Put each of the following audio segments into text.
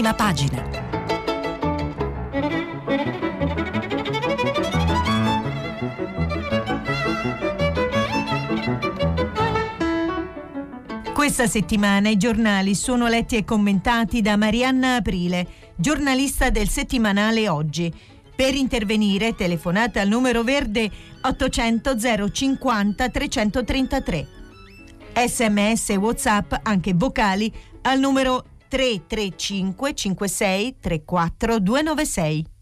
prima pagina. Questa settimana i giornali sono letti e commentati da Marianna Aprile, giornalista del settimanale Oggi. Per intervenire telefonate al numero verde 800 050 333. Sms WhatsApp anche vocali al numero 335 56 34 296.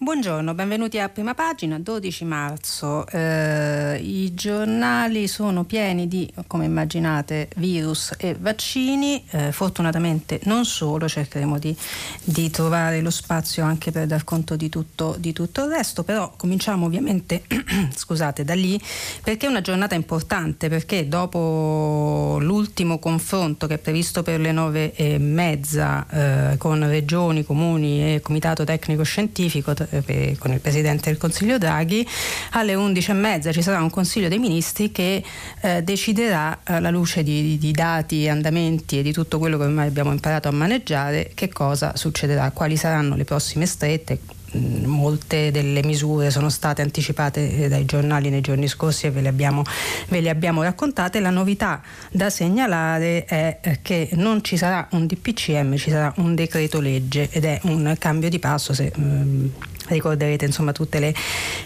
Buongiorno, benvenuti a prima pagina, 12 marzo. Eh, I giornali sono pieni di, come immaginate, virus e vaccini. Eh, fortunatamente non solo, cercheremo di, di, trovare lo spazio anche per dar conto di tutto, di tutto il resto, però cominciamo ovviamente scusate, da lì perché è una giornata importante, perché dopo l'ultimo confronto che è previsto per le nove e mezza eh, con regioni, comuni e comitato tecnico scientifico, eh, con il Presidente del Consiglio Draghi, alle 11.30 ci sarà un Consiglio dei Ministri che eh, deciderà alla luce di, di, dati, andamenti e di tutto quello che ormai abbiamo imparato a maneggiare che cosa succederà, quali saranno le prossime strette, mm, molte delle misure sono state anticipate eh, dai giornali nei giorni scorsi e ve le, abbiamo, ve le abbiamo, raccontate. La novità da segnalare è eh, che non ci sarà un DPCM, ci sarà un decreto legge ed è un cambio di passo se, um, ricorderete insomma tutte le,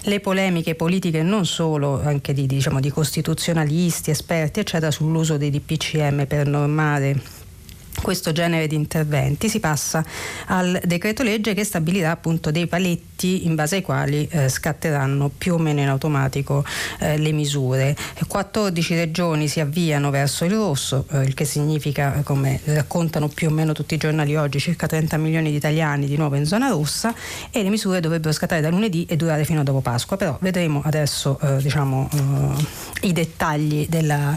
le polemiche politiche non solo anche di, diciamo, di costituzionalisti, esperti eccetera sull'uso dei DPCM per normare questo genere di interventi si passa al decreto legge che stabilirà appunto dei paletti in base ai quali eh, scatteranno più o meno in automatico eh, le misure. 14 regioni si avviano verso il rosso, eh, il che significa, come raccontano più o meno tutti i giornali oggi, circa 30 milioni di italiani di nuovo in zona rossa e le misure dovrebbero scattare da lunedì e durare fino a dopo Pasqua. Però vedremo adesso eh, diciamo, eh, i dettagli della,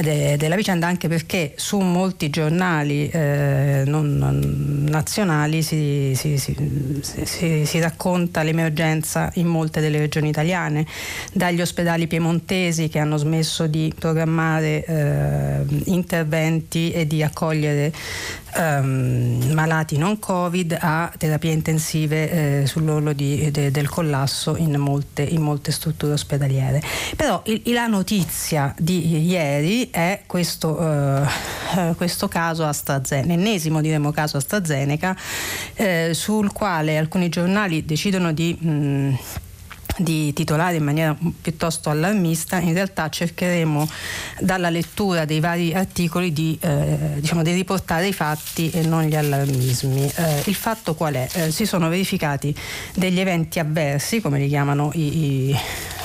de, della vicenda anche perché su molti giornali eh, non, non, nazionali si, si, si, si, racconta l'emergenza in molte delle regioni italiane, dagli ospedali piemontesi che hanno smesso di programmare eh, interventi e di accogliere ehm, malati non Covid a terapie intensive eh, sull'orlo di, de, del collasso in molte, in molte, strutture ospedaliere. Però il, la notizia di ieri è questo, eh questo caso AstraZeneca, l'ennesimo diremo caso AstraZeneca, eh, sul quale alcuni giornali decidono di... Mh, di titolare in maniera piuttosto allarmista, in realtà cercheremo dalla lettura dei vari articoli di, eh, diciamo, di riportare i fatti e non gli allarmismi. Eh, il fatto qual è? Eh, si sono verificati degli eventi avversi, come li chiamano i, i,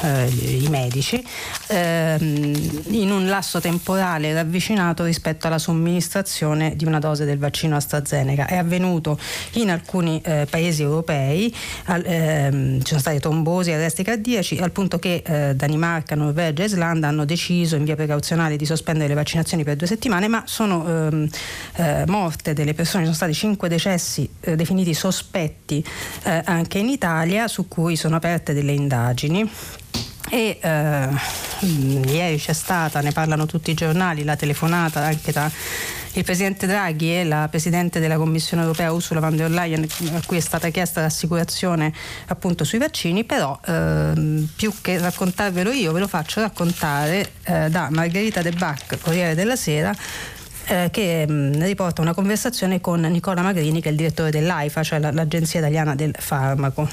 eh, i medici, ehm, in un lasso temporale ravvicinato rispetto alla somministrazione di una dose del vaccino AstraZeneca. È avvenuto in alcuni eh, paesi europei, al, ehm, ci sono stati trombosi, arresti cardiaci, al punto che eh, Danimarca, Norvegia e Islanda hanno deciso in via precauzionale di sospendere le vaccinazioni per due settimane, ma sono ehm, eh, morte delle persone, sono stati cinque decessi eh, definiti sospetti eh, anche in Italia, su cui sono aperte delle indagini. E eh, ieri c'è stata, ne parlano tutti i giornali, la telefonata anche da il Presidente Draghi e la Presidente della Commissione europea Ursula von der Leyen a cui è stata chiesta l'assicurazione appunto sui vaccini, però ehm, più che raccontarvelo io ve lo faccio raccontare eh, da Margherita De Bac, Corriere della Sera, eh, che mh, mm, riporta una conversazione con Nicola Magrini che è il direttore dell'AIFA, cioè l'Agenzia Italiana del Farmaco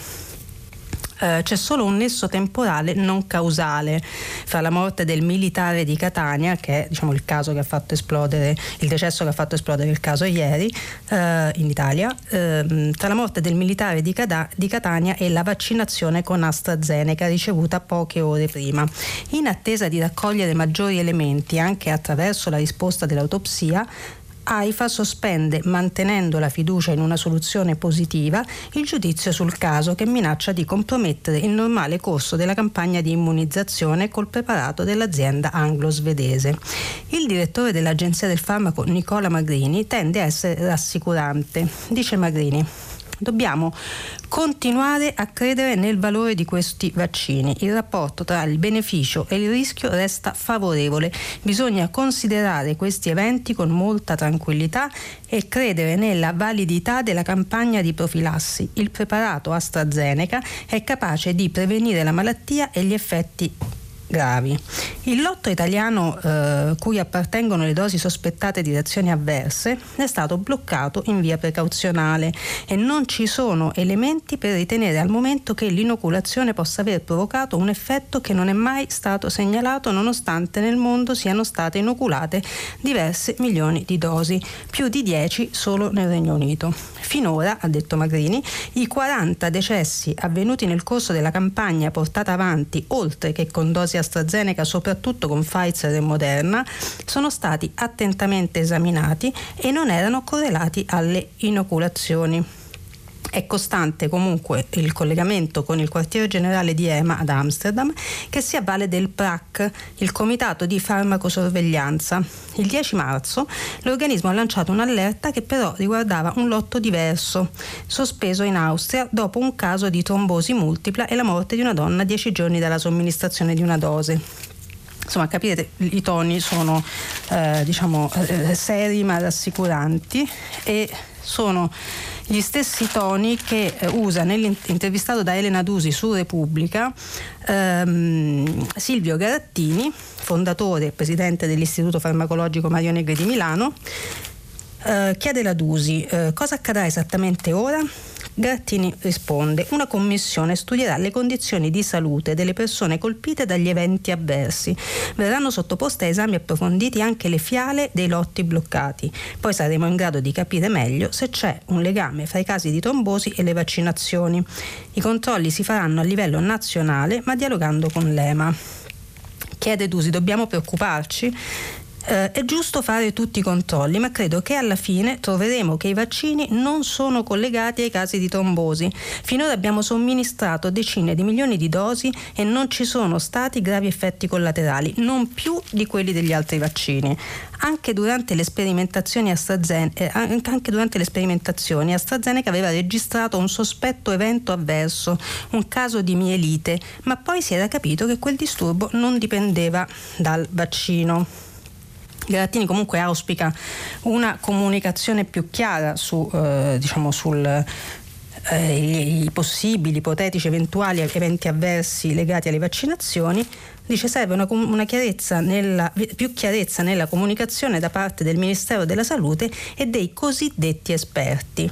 eh, c'è solo un nesso temporale non causale fra la morte del militare di Catania, che è diciamo, il caso che ha fatto esplodere, il decesso che ha fatto esplodere il caso ieri eh, in Italia, eh, tra la morte del militare di, Cada- di Catania e la vaccinazione con AstraZeneca ricevuta poche ore prima. In attesa di raccogliere maggiori elementi anche attraverso la risposta dell'autopsia, AIFA sospende, mantenendo la fiducia in una soluzione positiva, il giudizio sul caso che minaccia di compromettere il normale corso della campagna di immunizzazione col preparato dell'azienda anglo-svedese. Il direttore dell'Agenzia del Farmaco, Nicola Magrini, tende a essere rassicurante. Dice Magrini. Dobbiamo continuare a credere nel valore di questi vaccini. Il rapporto tra il beneficio e il rischio resta favorevole. Bisogna considerare questi eventi con molta tranquillità e credere nella validità della campagna di profilassi. Il preparato AstraZeneca è capace di prevenire la malattia e gli effetti gravi. Il lotto italiano eh, cui appartengono le dosi sospettate di reazioni avverse è stato bloccato in via precauzionale e non ci sono elementi per ritenere al momento che l'inoculazione possa aver provocato un effetto che non è mai stato segnalato nonostante nel mondo siano state inoculate diverse milioni di dosi, più di 10 solo nel Regno Unito. Finora, ha detto Magrini, i 40 decessi avvenuti nel corso della campagna portata avanti, oltre che con dosi AstraZeneca, soprattutto con Pfizer e Moderna, sono stati attentamente esaminati e non erano correlati alle inoculazioni. È costante comunque il collegamento con il quartiere generale di EMA ad Amsterdam che si avvale del PRAC, il Comitato di Farmacosorveglianza. Il 10 marzo l'organismo ha lanciato un'allerta che però riguardava un lotto diverso, sospeso in Austria dopo un caso di trombosi multipla e la morte di una donna dieci giorni dalla somministrazione di una dose insomma capite i toni sono eh, diciamo eh, seri ma rassicuranti e sono gli stessi toni che eh, usa nell'intervistato da Elena Dusi su Repubblica ehm, Silvio Garattini, fondatore e presidente dell'Istituto Farmacologico Mario Negri di Milano, eh, chiede la Dusi eh, cosa accadrà esattamente ora? Grattini risponde: Una commissione studierà le condizioni di salute delle persone colpite dagli eventi avversi. Verranno sottoposte a esami approfonditi anche le fiale dei lotti bloccati. Poi saremo in grado di capire meglio se c'è un legame fra i casi di trombosi e le vaccinazioni. I controlli si faranno a livello nazionale, ma dialogando con l'EMA. Chiede Dusi, dobbiamo preoccuparci? Eh, è giusto fare tutti i controlli, ma credo che alla fine troveremo che i vaccini non sono collegati ai casi di trombosi. Finora abbiamo somministrato decine di milioni di dosi e non ci sono stati gravi effetti collaterali, non più di quelli degli altri vaccini. Anche durante le sperimentazioni AstraZeneca, eh, anche durante le sperimentazioni AstraZeneca aveva registrato un sospetto evento avverso, un caso di mielite, ma poi si era capito che quel disturbo non dipendeva dal vaccino. Grattini comunque auspica una comunicazione più chiara su, eh, diciamo sul, eh, i, possibili, ipotetici, eventuali eventi avversi legati alle vaccinazioni, dice serve una, una chiarezza nella, più chiarezza nella comunicazione da parte del Ministero della Salute e dei cosiddetti esperti.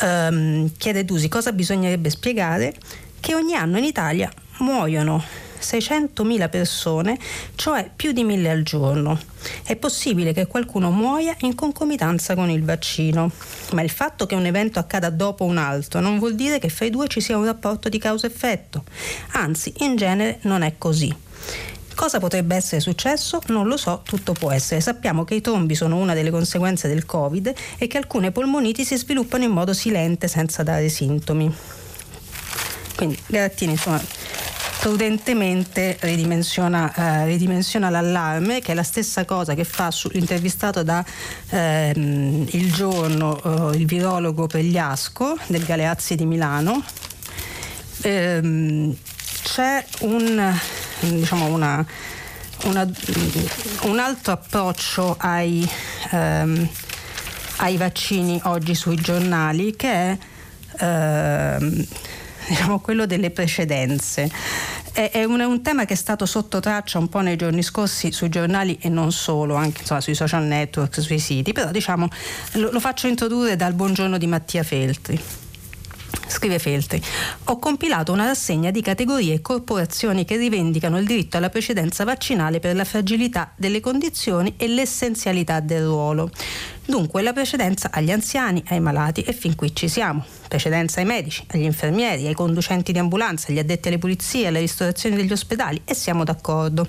Um, chiede Dusi cosa bisognerebbe spiegare? Che ogni anno in Italia muoiono 600.000 persone, cioè più di 1000 al giorno. È possibile che qualcuno muoia in concomitanza con il vaccino, ma il fatto che un evento accada dopo un altro non vuol dire che fra i due ci sia un rapporto di causa-effetto, anzi in genere non è così. Cosa potrebbe essere successo? Non lo so, tutto può essere. Sappiamo che i trombi sono una delle conseguenze del Covid e che alcune polmoniti si sviluppano in modo silente senza dare sintomi. Quindi Garattini insomma prudentemente ridimensiona, eh, ridimensiona, l'allarme, che è la stessa cosa che fa sull'intervistato da ehm, Il Giorno, eh, il virologo Pegliasco del Galeazzi di Milano. Ehm, c'è un, diciamo una, una, un altro approccio ai, ehm, ai, vaccini oggi sui giornali che è ehm, diciamo, quello delle precedenze. È, è, un, è, un, tema che è stato sotto traccia un po' nei giorni scorsi sui giornali e non solo, anche insomma, sui social network, sui siti, però diciamo, lo, lo faccio introdurre dal buongiorno di Mattia Feltri. Scrive Feltri, ho compilato una rassegna di categorie e corporazioni che rivendicano il diritto alla precedenza vaccinale per la fragilità delle condizioni e l'essenzialità del ruolo. Dunque la precedenza agli anziani, ai malati e fin qui ci siamo. Precedenza ai medici, agli infermieri, ai conducenti di ambulanza, agli addetti alle pulizie, alle ristorazioni degli ospedali e siamo d'accordo.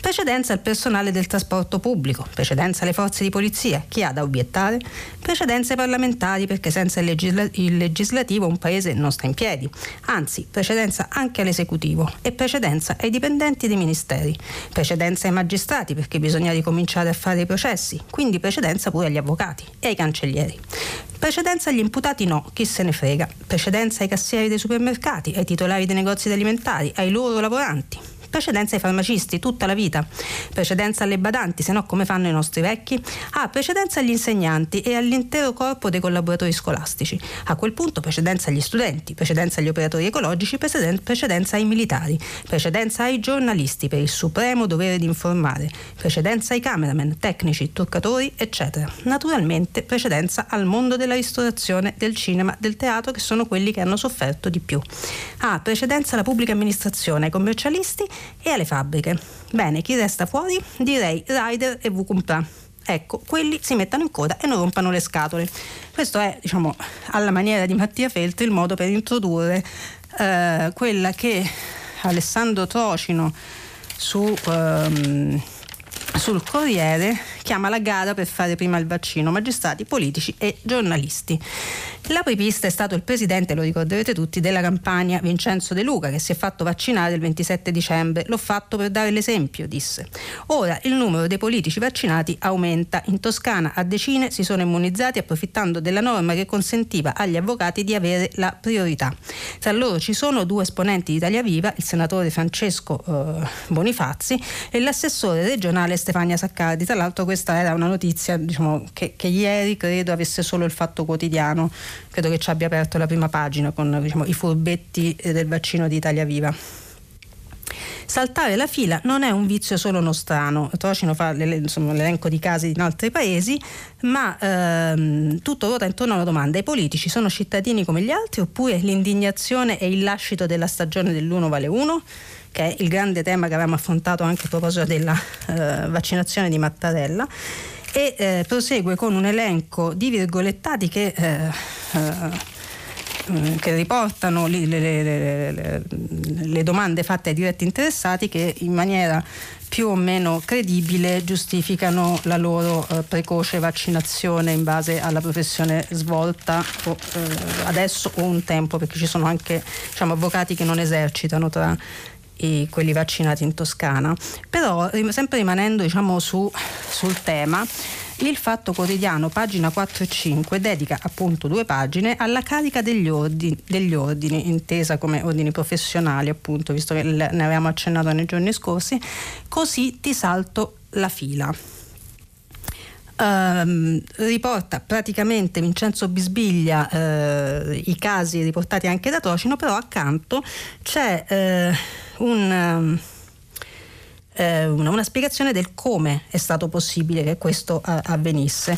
Precedenza al personale del trasporto pubblico, precedenza alle forze di polizia, chi ha da obiettare? Precedenza ai parlamentari perché senza il, legisla- il legislativo un paese non sta in piedi. Anzi, precedenza anche all'esecutivo e precedenza ai dipendenti dei ministeri. Precedenza ai magistrati perché bisogna ricominciare a fare i processi, quindi precedenza pure agli avvocati avvocati e ai cancellieri. Precedenza agli imputati no, chi se ne frega. Precedenza ai cassieri dei supermercati, ai titolari dei negozi alimentari, ai loro lavoranti precedenza ai farmacisti tutta la vita, precedenza alle badanti, se no come fanno i nostri vecchi? Ah, precedenza agli insegnanti e all'intero corpo dei collaboratori scolastici. A quel punto precedenza agli studenti, precedenza agli operatori ecologici, precedenza ai militari, precedenza ai giornalisti per il supremo dovere di informare, precedenza ai cameraman, tecnici, truccatori, eccetera. Naturalmente precedenza al mondo della ristorazione, del cinema, del teatro che sono quelli che hanno sofferto di più. Ah, precedenza alla pubblica amministrazione, ai commercialisti e alle fabbriche. Bene, chi resta fuori? Direi Rider e Vucumpra. Ecco, quelli si mettono in coda e non rompano le scatole. Questo è, diciamo, alla maniera di Mattia Feltri il modo per introdurre eh, quella che Alessandro Trocino su, ehm, sul Corriere chiama la gara per fare prima il vaccino magistrati, politici e giornalisti. L'apripista è stato il presidente, lo ricorderete tutti, della campagna Vincenzo De Luca, che si è fatto vaccinare il 27 dicembre. L'ho fatto per dare l'esempio, disse. Ora il numero dei politici vaccinati aumenta. In Toscana a decine si sono immunizzati approfittando della norma che consentiva agli avvocati di avere la priorità. Tra loro ci sono due esponenti di Italia Viva, il senatore Francesco eh, Bonifazzi e l'assessore regionale Stefania Saccardi. Tra l'altro questa era una notizia diciamo, che, che ieri credo avesse solo il Fatto Quotidiano credo che ci abbia aperto la prima pagina con diciamo, i furbetti del vaccino di Italia Viva. Saltare la fila non è un vizio solo nostrano, Trocino fa insomma, l'elenco di casi in altri paesi, ma ehm, tutto ruota intorno alla domanda: i politici sono cittadini come gli altri oppure l'indignazione e il lascito della stagione dell'uno vale uno? Che è il grande tema che avevamo affrontato anche a proposito della eh, vaccinazione di Mattarella e eh, prosegue con un elenco di virgolettati che, eh, eh, che riportano le, le, le, le, domande fatte ai diretti interessati che in maniera più o meno credibile giustificano la loro eh, precoce vaccinazione in base alla professione svolta o, eh, adesso o un tempo perché ci sono anche diciamo, avvocati che non esercitano tra i, quelli vaccinati in Toscana. Però sempre rimanendo diciamo, su, sul tema, il Fatto Quotidiano, pagina 4 e 5, dedica appunto due pagine alla carica degli ordini, degli ordini, intesa come ordini professionali, appunto, visto che ne avevamo accennato nei giorni scorsi, così ti salto la fila. Uh, riporta praticamente Vincenzo Bisbiglia uh, i casi riportati anche da Trocino, però accanto c'è uh, un eh, una, una, spiegazione del come è stato possibile che questo a, avvenisse.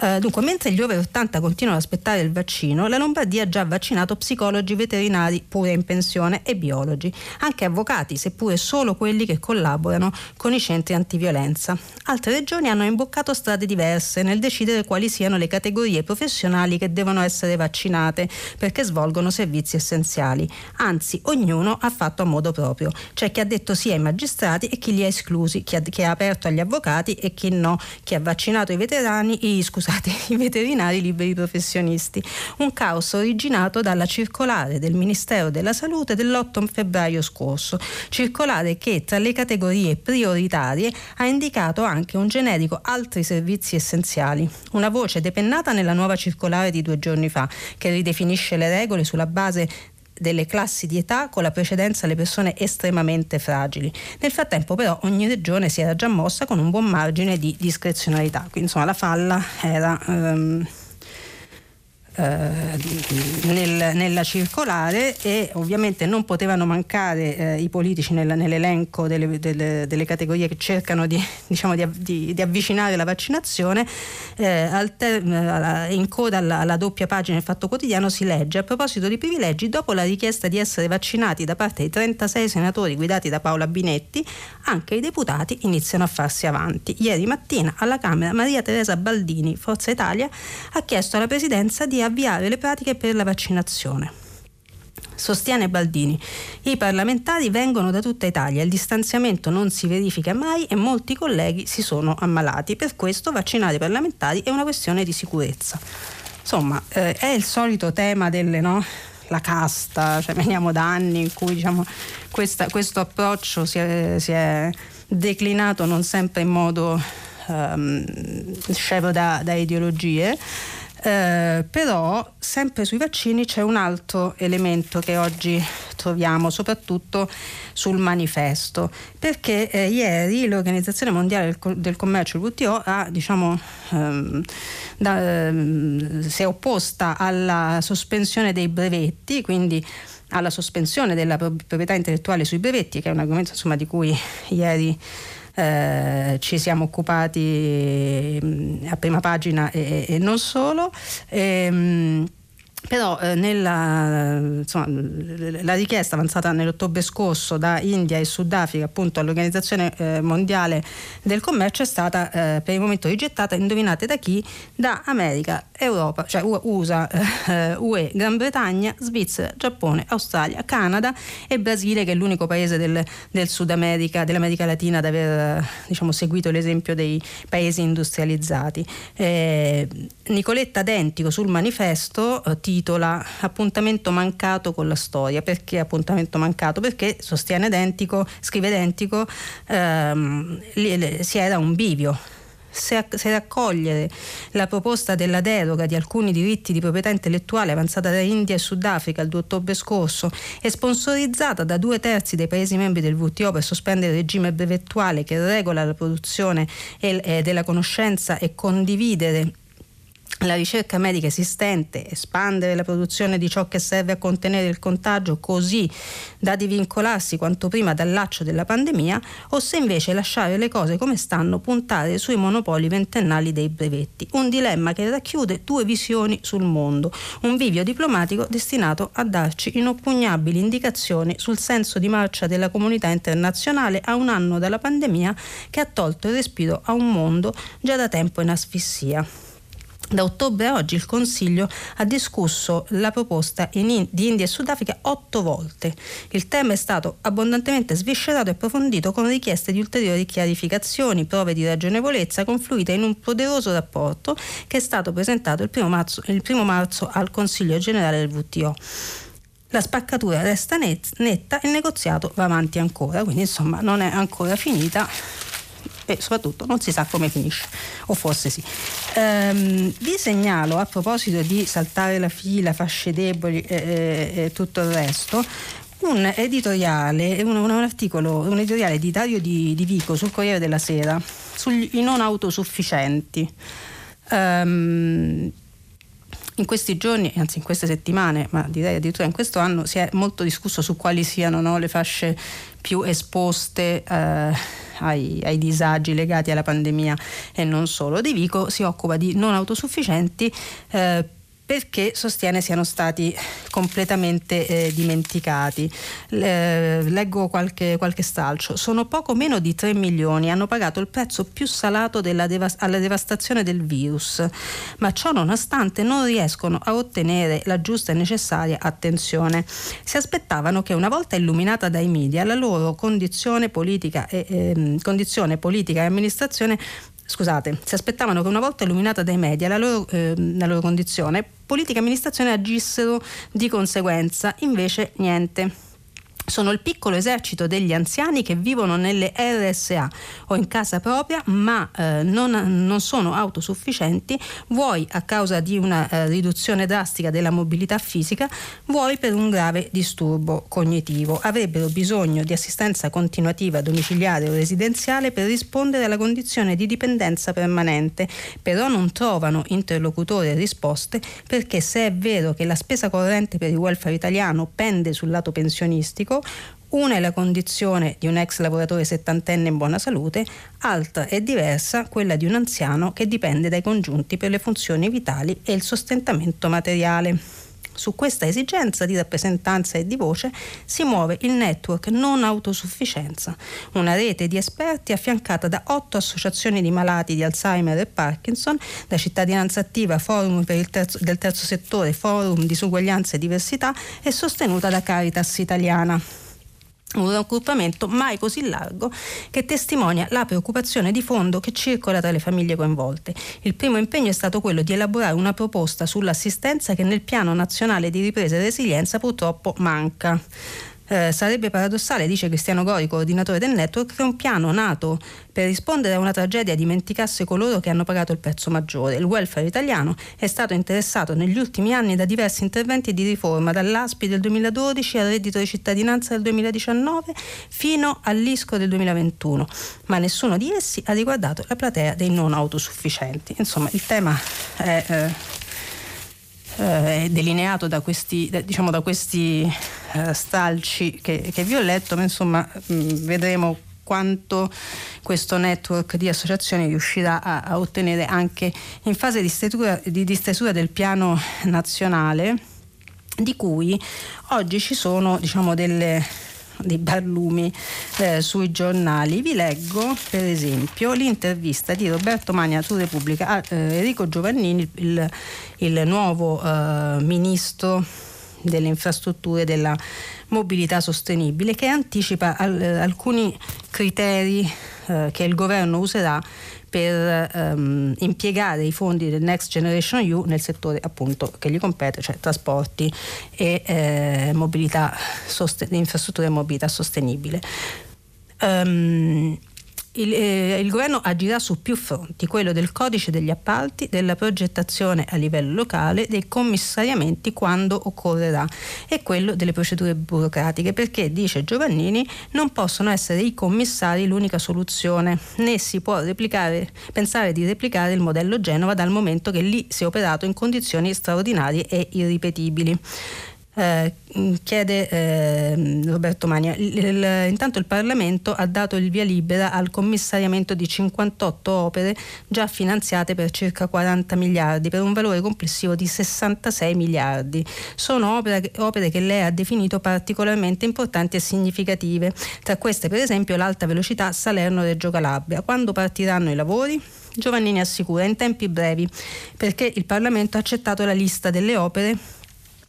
Eh, dunque, mentre gli over 80 continuano ad aspettare il vaccino, la Lombardia ha già vaccinato psicologi, veterinari pure in pensione e biologi, anche avvocati, seppure solo quelli che collaborano con i centri antiviolenza. Altre regioni hanno imboccato strade diverse nel decidere quali siano le categorie professionali che devono essere vaccinate perché svolgono servizi essenziali. Anzi, ognuno ha fatto a modo proprio. C'è chi ha detto sì ai magistrati e chi li ha esclusi, chi ha, chi ha aperto agli avvocati e chi no, chi ha vaccinato i veterani, i, scusate, i veterinari liberi professionisti. Un caos originato dalla circolare del Ministero della Salute dell'8 febbraio scorso, circolare che tra le categorie prioritarie ha indicato anche un generico altri servizi essenziali, una voce depennata nella nuova circolare di due giorni fa che ridefinisce le regole sulla base delle classi di età con la precedenza alle persone estremamente fragili. Nel frattempo però ogni regione si era già mossa con un buon margine di discrezionalità, quindi insomma la falla era... Um, eh, nel, nella circolare e ovviamente non potevano mancare eh, i politici nel, nell'elenco delle, delle, delle, categorie che cercano di, diciamo, di, di, di avvicinare la vaccinazione. Eh, alter, in coda alla, alla, doppia pagina del Fatto Quotidiano si legge a proposito di privilegi, dopo la richiesta di essere vaccinati da parte dei 36 senatori guidati da Paola Binetti, anche i deputati iniziano a farsi avanti. Ieri mattina alla Camera Maria Teresa Baldini, Forza Italia, ha chiesto alla Presidenza di avviare le pratiche per la vaccinazione. Sostiene Baldini, i parlamentari vengono da tutta Italia, il distanziamento non si verifica mai e molti colleghi si sono ammalati, per questo vaccinare i parlamentari è una questione di sicurezza. Insomma, eh, è il solito tema delle no? casta, cioè veniamo da anni in cui diciamo, questa, questo approccio si è, si è, declinato non sempre in modo um, scevro da, da ideologie Eh, però sempre sui vaccini c'è un altro elemento che oggi troviamo, soprattutto sul manifesto, perché eh, ieri l'Organizzazione Mondiale del, Commercio, WTO, ha, diciamo, ehm, da, ehm, si è opposta alla sospensione dei brevetti, quindi alla sospensione della proprietà intellettuale sui brevetti, che è un argomento insomma, di cui ieri eh, ci siamo occupati mm, a prima pagina e, e non solo. E, ehm, però eh, nella, insomma, la richiesta avanzata nell'ottobre scorso da India e Sudafrica appunto all'Organizzazione eh, Mondiale del Commercio è stata eh, per il momento rigettata, indovinate da chi? Da America, Europa, cioè USA, eh, UE, Gran Bretagna, Svizzera, Giappone, Australia, Canada e Brasile che è l'unico paese del, del Sud America, dell'America Latina ad aver diciamo, seguito l'esempio dei paesi industrializzati. Eh, Nicoletta Dentico sul manifesto eh, titola Appuntamento mancato con la storia. Perché appuntamento mancato? Perché sostiene Dentico, scrive Dentico, ehm, si era un bivio se, raccogliere la proposta della deroga di alcuni diritti di proprietà intellettuale avanzata da India e Sudafrica il 2 ottobre scorso e sponsorizzata da due terzi dei Paesi membri del WTO per sospendere il regime brevettuale che regola la produzione e, della conoscenza e condividere la ricerca medica esistente, espandere la produzione di ciò che serve a contenere il contagio così da divincolarsi quanto prima dal laccio della pandemia, o se invece lasciare le cose come stanno, puntare sui monopoli ventennali dei brevetti. Un dilemma che racchiude due visioni sul mondo, un vivio diplomatico destinato a darci inoppugnabili indicazioni sul senso di marcia della comunità internazionale a un anno dalla pandemia che ha tolto il respiro a un mondo già da tempo in asfissia. Da ottobre a oggi il Consiglio ha discusso la proposta in, di India e Sudafrica otto volte. Il tema è stato abbondantemente sviscerato e approfondito con richieste di ulteriori chiarificazioni, prove di ragionevolezza confluite in un poderoso rapporto che è stato presentato il primo marzo, il primo marzo al Consiglio generale del WTO. La spaccatura resta netta e il negoziato va avanti ancora, quindi insomma non è ancora finita e soprattutto non si sa come finisce, o forse sì. Ehm, vi segnalo a proposito di saltare la fila, fasce deboli e, e, e tutto il resto, un editoriale, un, un, articolo, un editoriale di Dario Di, di, Vico sul Corriere della Sera sugli non autosufficienti. Um, in questi giorni, anzi in queste settimane, ma direi addirittura in questo anno, si è molto discusso su quali siano no, le fasce più esposte eh, ai, ai, disagi legati alla pandemia e non solo. De Vico si occupa di non autosufficienti eh, perché sostiene siano stati completamente eh, dimenticati. Le, leggo qualche, qualche stralcio. Sono poco meno di 3 milioni, hanno pagato il prezzo più salato devas- alla devastazione del virus, ma ciò nonostante non riescono a ottenere la giusta e necessaria attenzione. Si aspettavano che una volta illuminata dai media la loro condizione politica e, eh, condizione politica e amministrazione scusate, si aspettavano che una volta illuminata dai media la loro, eh, la loro condizione, politica e amministrazione agissero di conseguenza, invece niente sono il piccolo esercito degli anziani che vivono nelle RSA o in casa propria ma eh, non, non, sono autosufficienti, vuoi a causa di una eh, riduzione drastica della mobilità fisica, vuoi per un grave disturbo cognitivo. Avrebbero bisogno di assistenza continuativa domiciliare o residenziale per rispondere alla condizione di dipendenza permanente, però non trovano interlocutori e risposte perché se è vero che la spesa corrente per il welfare italiano pende sul lato pensionistico, una è la condizione di un ex lavoratore settantenne in buona salute, altra e diversa quella di un anziano che dipende dai congiunti per le funzioni vitali e il sostentamento materiale. Su questa esigenza di rappresentanza e di voce si muove il network Non Autosufficienza, una rete di esperti affiancata da otto associazioni di malati di Alzheimer e Parkinson, da Cittadinanza Attiva, Forum terzo, del Terzo Settore, Forum di Disuguaglianza e Diversità e sostenuta da Caritas Italiana un raggruppamento mai così largo che testimonia la preoccupazione di fondo che circola tra le famiglie coinvolte. Il primo impegno è stato quello di elaborare una proposta sull'assistenza che nel piano nazionale di ripresa e resilienza purtroppo manca. Eh, sarebbe paradossale, dice Cristiano Gori, coordinatore del network, che un piano nato per rispondere a una tragedia dimenticasse coloro che hanno pagato il prezzo maggiore. Il welfare italiano è stato interessato negli ultimi anni da diversi interventi di riforma, dall'ASPI del 2012 al reddito di cittadinanza del 2019 fino all'ISCO del 2021, ma nessuno di essi ha riguardato la platea dei non autosufficienti. Insomma, il tema è... Eh, eh, delineato da questi, diciamo, da questi eh, stralci che, che, vi ho letto, ma insomma mh, mm, vedremo quanto questo network di associazioni riuscirà a, a ottenere anche in fase di stesura, di, di stesura del piano nazionale di cui oggi ci sono diciamo, delle, dei barlumi eh, sui giornali. Vi leggo per esempio l'intervista di Roberto Magna su Repubblica a eh, Enrico Giovannini, il, il nuovo eh, ministro delle infrastrutture della mobilità sostenibile che anticipa al, alcuni criteri eh, che il governo userà per ehm, impiegare i fondi del Next Generation EU nel settore appunto che gli compete, cioè trasporti e eh, mobilità sosten- infrastrutture e mobilità sostenibile. Um, il, eh, il, governo agirà su più fronti, quello del codice degli appalti, della progettazione a livello locale, dei commissariamenti quando occorrerà e quello delle procedure burocratiche, perché, dice Giovannini, non possono essere i commissari l'unica soluzione, né si può pensare di replicare il modello Genova dal momento che lì si è operato in condizioni straordinarie e irripetibili. Eh, chiede eh, Roberto Magna. Il, il, intanto il Parlamento ha dato il via libera al commissariamento di 58 opere già finanziate per circa 40 miliardi, per un valore complessivo di 66 miliardi. Sono opere, opere che lei ha definito particolarmente importanti e significative. Tra queste, per esempio, l'alta velocità Salerno-Reggio Calabria. Quando partiranno i lavori? Giovannini assicura in tempi brevi perché il Parlamento ha accettato la lista delle opere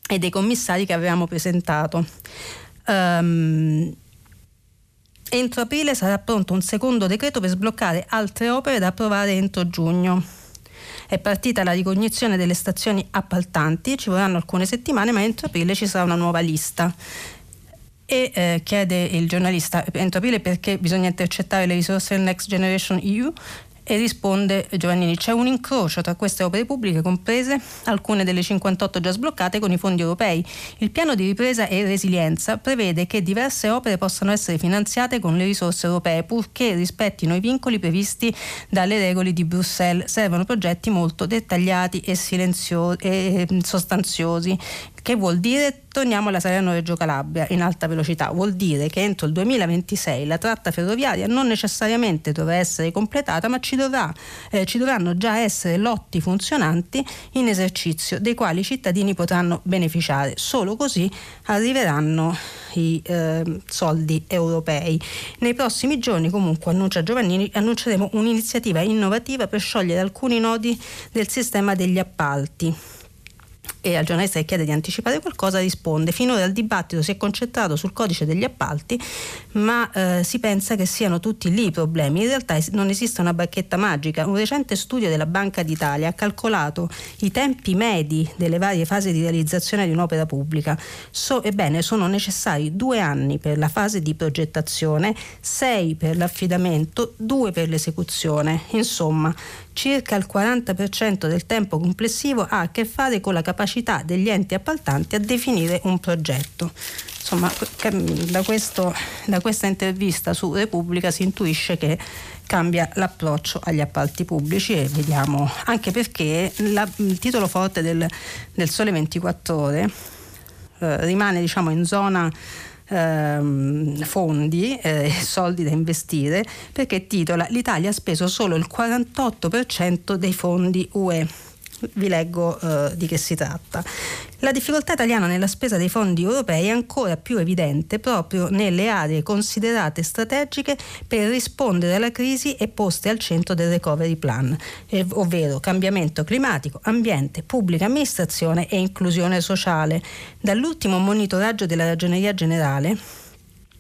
e dei commissari che avevamo presentato. Um, entro aprile sarà pronto un secondo decreto per sbloccare altre opere da approvare entro giugno. È partita la ricognizione delle stazioni appaltanti, ci vorranno alcune settimane, ma entro aprile ci sarà una nuova lista. E eh, chiede il giornalista entro aprile perché bisogna intercettare le risorse del Next Generation EU e risponde Giovannini, c'è un incrocio tra queste opere pubbliche comprese, alcune delle 58 già sbloccate con i fondi europei. Il piano di ripresa e resilienza prevede che diverse opere possano essere finanziate con le risorse europee purché rispettino i vincoli previsti dalle regole di Bruxelles. Servono progetti molto dettagliati e, silenziosi, e sostanziosi che vuol dire torniamo alla Salerno-Reggio Calabria in alta velocità, vuol dire che entro il 2026 la tratta ferroviaria non necessariamente dovrà essere completata, ma ci, dovrà, eh, ci dovranno già essere lotti funzionanti in esercizio dei quali i cittadini potranno beneficiare. Solo così arriveranno i eh, soldi europei. Nei prossimi giorni, comunque, annuncia Giovannini, annunceremo un'iniziativa innovativa per sciogliere alcuni nodi del sistema degli appalti e al giornalista che chiede di anticipare qualcosa risponde finora il dibattito si è concentrato sul codice degli appalti ma eh, si pensa che siano tutti lì i problemi. In realtà non esiste una bacchetta magica. Un recente studio della Banca d'Italia ha calcolato i tempi medi delle varie fasi di realizzazione di un'opera pubblica. So, ebbene sono necessari due anni per la fase di progettazione sei per l'affidamento due per l'esecuzione. Insomma circa il 40% del tempo complessivo ha a che fare con la capacità degli enti appaltanti a definire un progetto. Insomma, da, questo, da questa intervista su Repubblica si intuisce che cambia l'approccio agli appalti pubblici e vediamo anche perché la, il titolo forte del, del Sole 24 Ore eh, rimane diciamo, in zona ehm, fondi e eh, soldi da investire perché titola l'Italia ha speso solo il 48% dei fondi UE vi leggo eh, di che si tratta. La difficoltà italiana nella spesa dei fondi europei è ancora più evidente proprio nelle aree considerate strategiche per rispondere alla crisi e poste al centro del recovery plan, eh, ovvero cambiamento climatico, ambiente, pubblica amministrazione e inclusione sociale. Dall'ultimo monitoraggio della Ragioneria Generale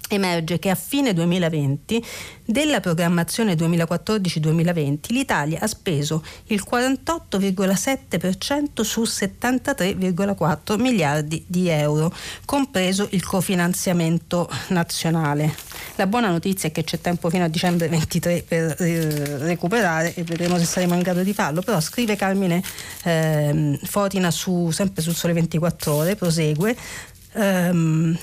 emerge che a fine 2020 della programmazione 2014-2020 l'Italia ha speso il 48,7% su 73,4 miliardi di euro, compreso il cofinanziamento nazionale. La buona notizia è che c'è tempo fino a dicembre 23 per eh, recuperare e vedremo se saremo in grado di farlo, però scrive Carmine eh, Fotina su, sempre sul Sole 24 ore, prosegue. Ehm,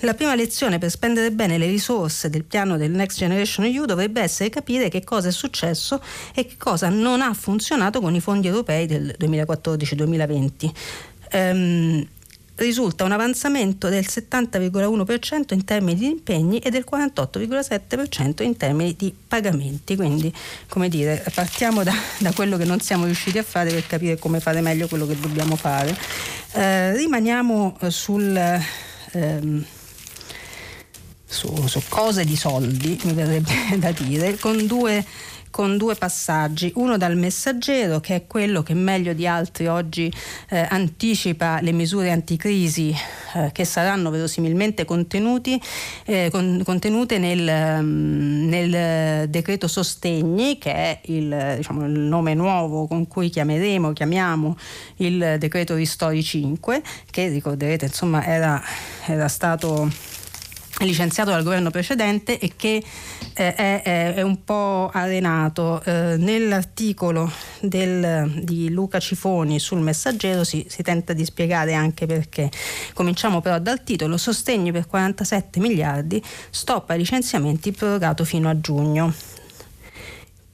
la prima lezione per spendere bene le risorse del piano del Next Generation EU dovrebbe essere capire che cosa è successo e che cosa non ha funzionato con i fondi europei del 2014-2020. Um, risulta un avanzamento del 70,1% in termini di impegni e del 48,7% in termini di pagamenti. Quindi, come dire, partiamo da, da, quello che non siamo riusciti a fare per capire come fare meglio quello che dobbiamo fare. Eh, rimaniamo sul. Ehm, su, su cose di soldi, mi verrebbe da dire, con due con due passaggi, uno dal messaggero che è quello che meglio di altri oggi eh, anticipa le misure anticrisi eh, che saranno verosimilmente eh, con, contenute nel, um, nel, decreto sostegni che è il, diciamo, il, nome nuovo con cui chiameremo, chiamiamo il decreto ristori 5 che ricorderete insomma era, era stato licenziato dal governo precedente e che eh, è, è, un po' arenato. Eh, nell'articolo del, di Luca Cifoni sul messaggero si, si, tenta di spiegare anche perché. Cominciamo però dal titolo Sostegni per 47 miliardi, stop ai licenziamenti prorogato fino a giugno.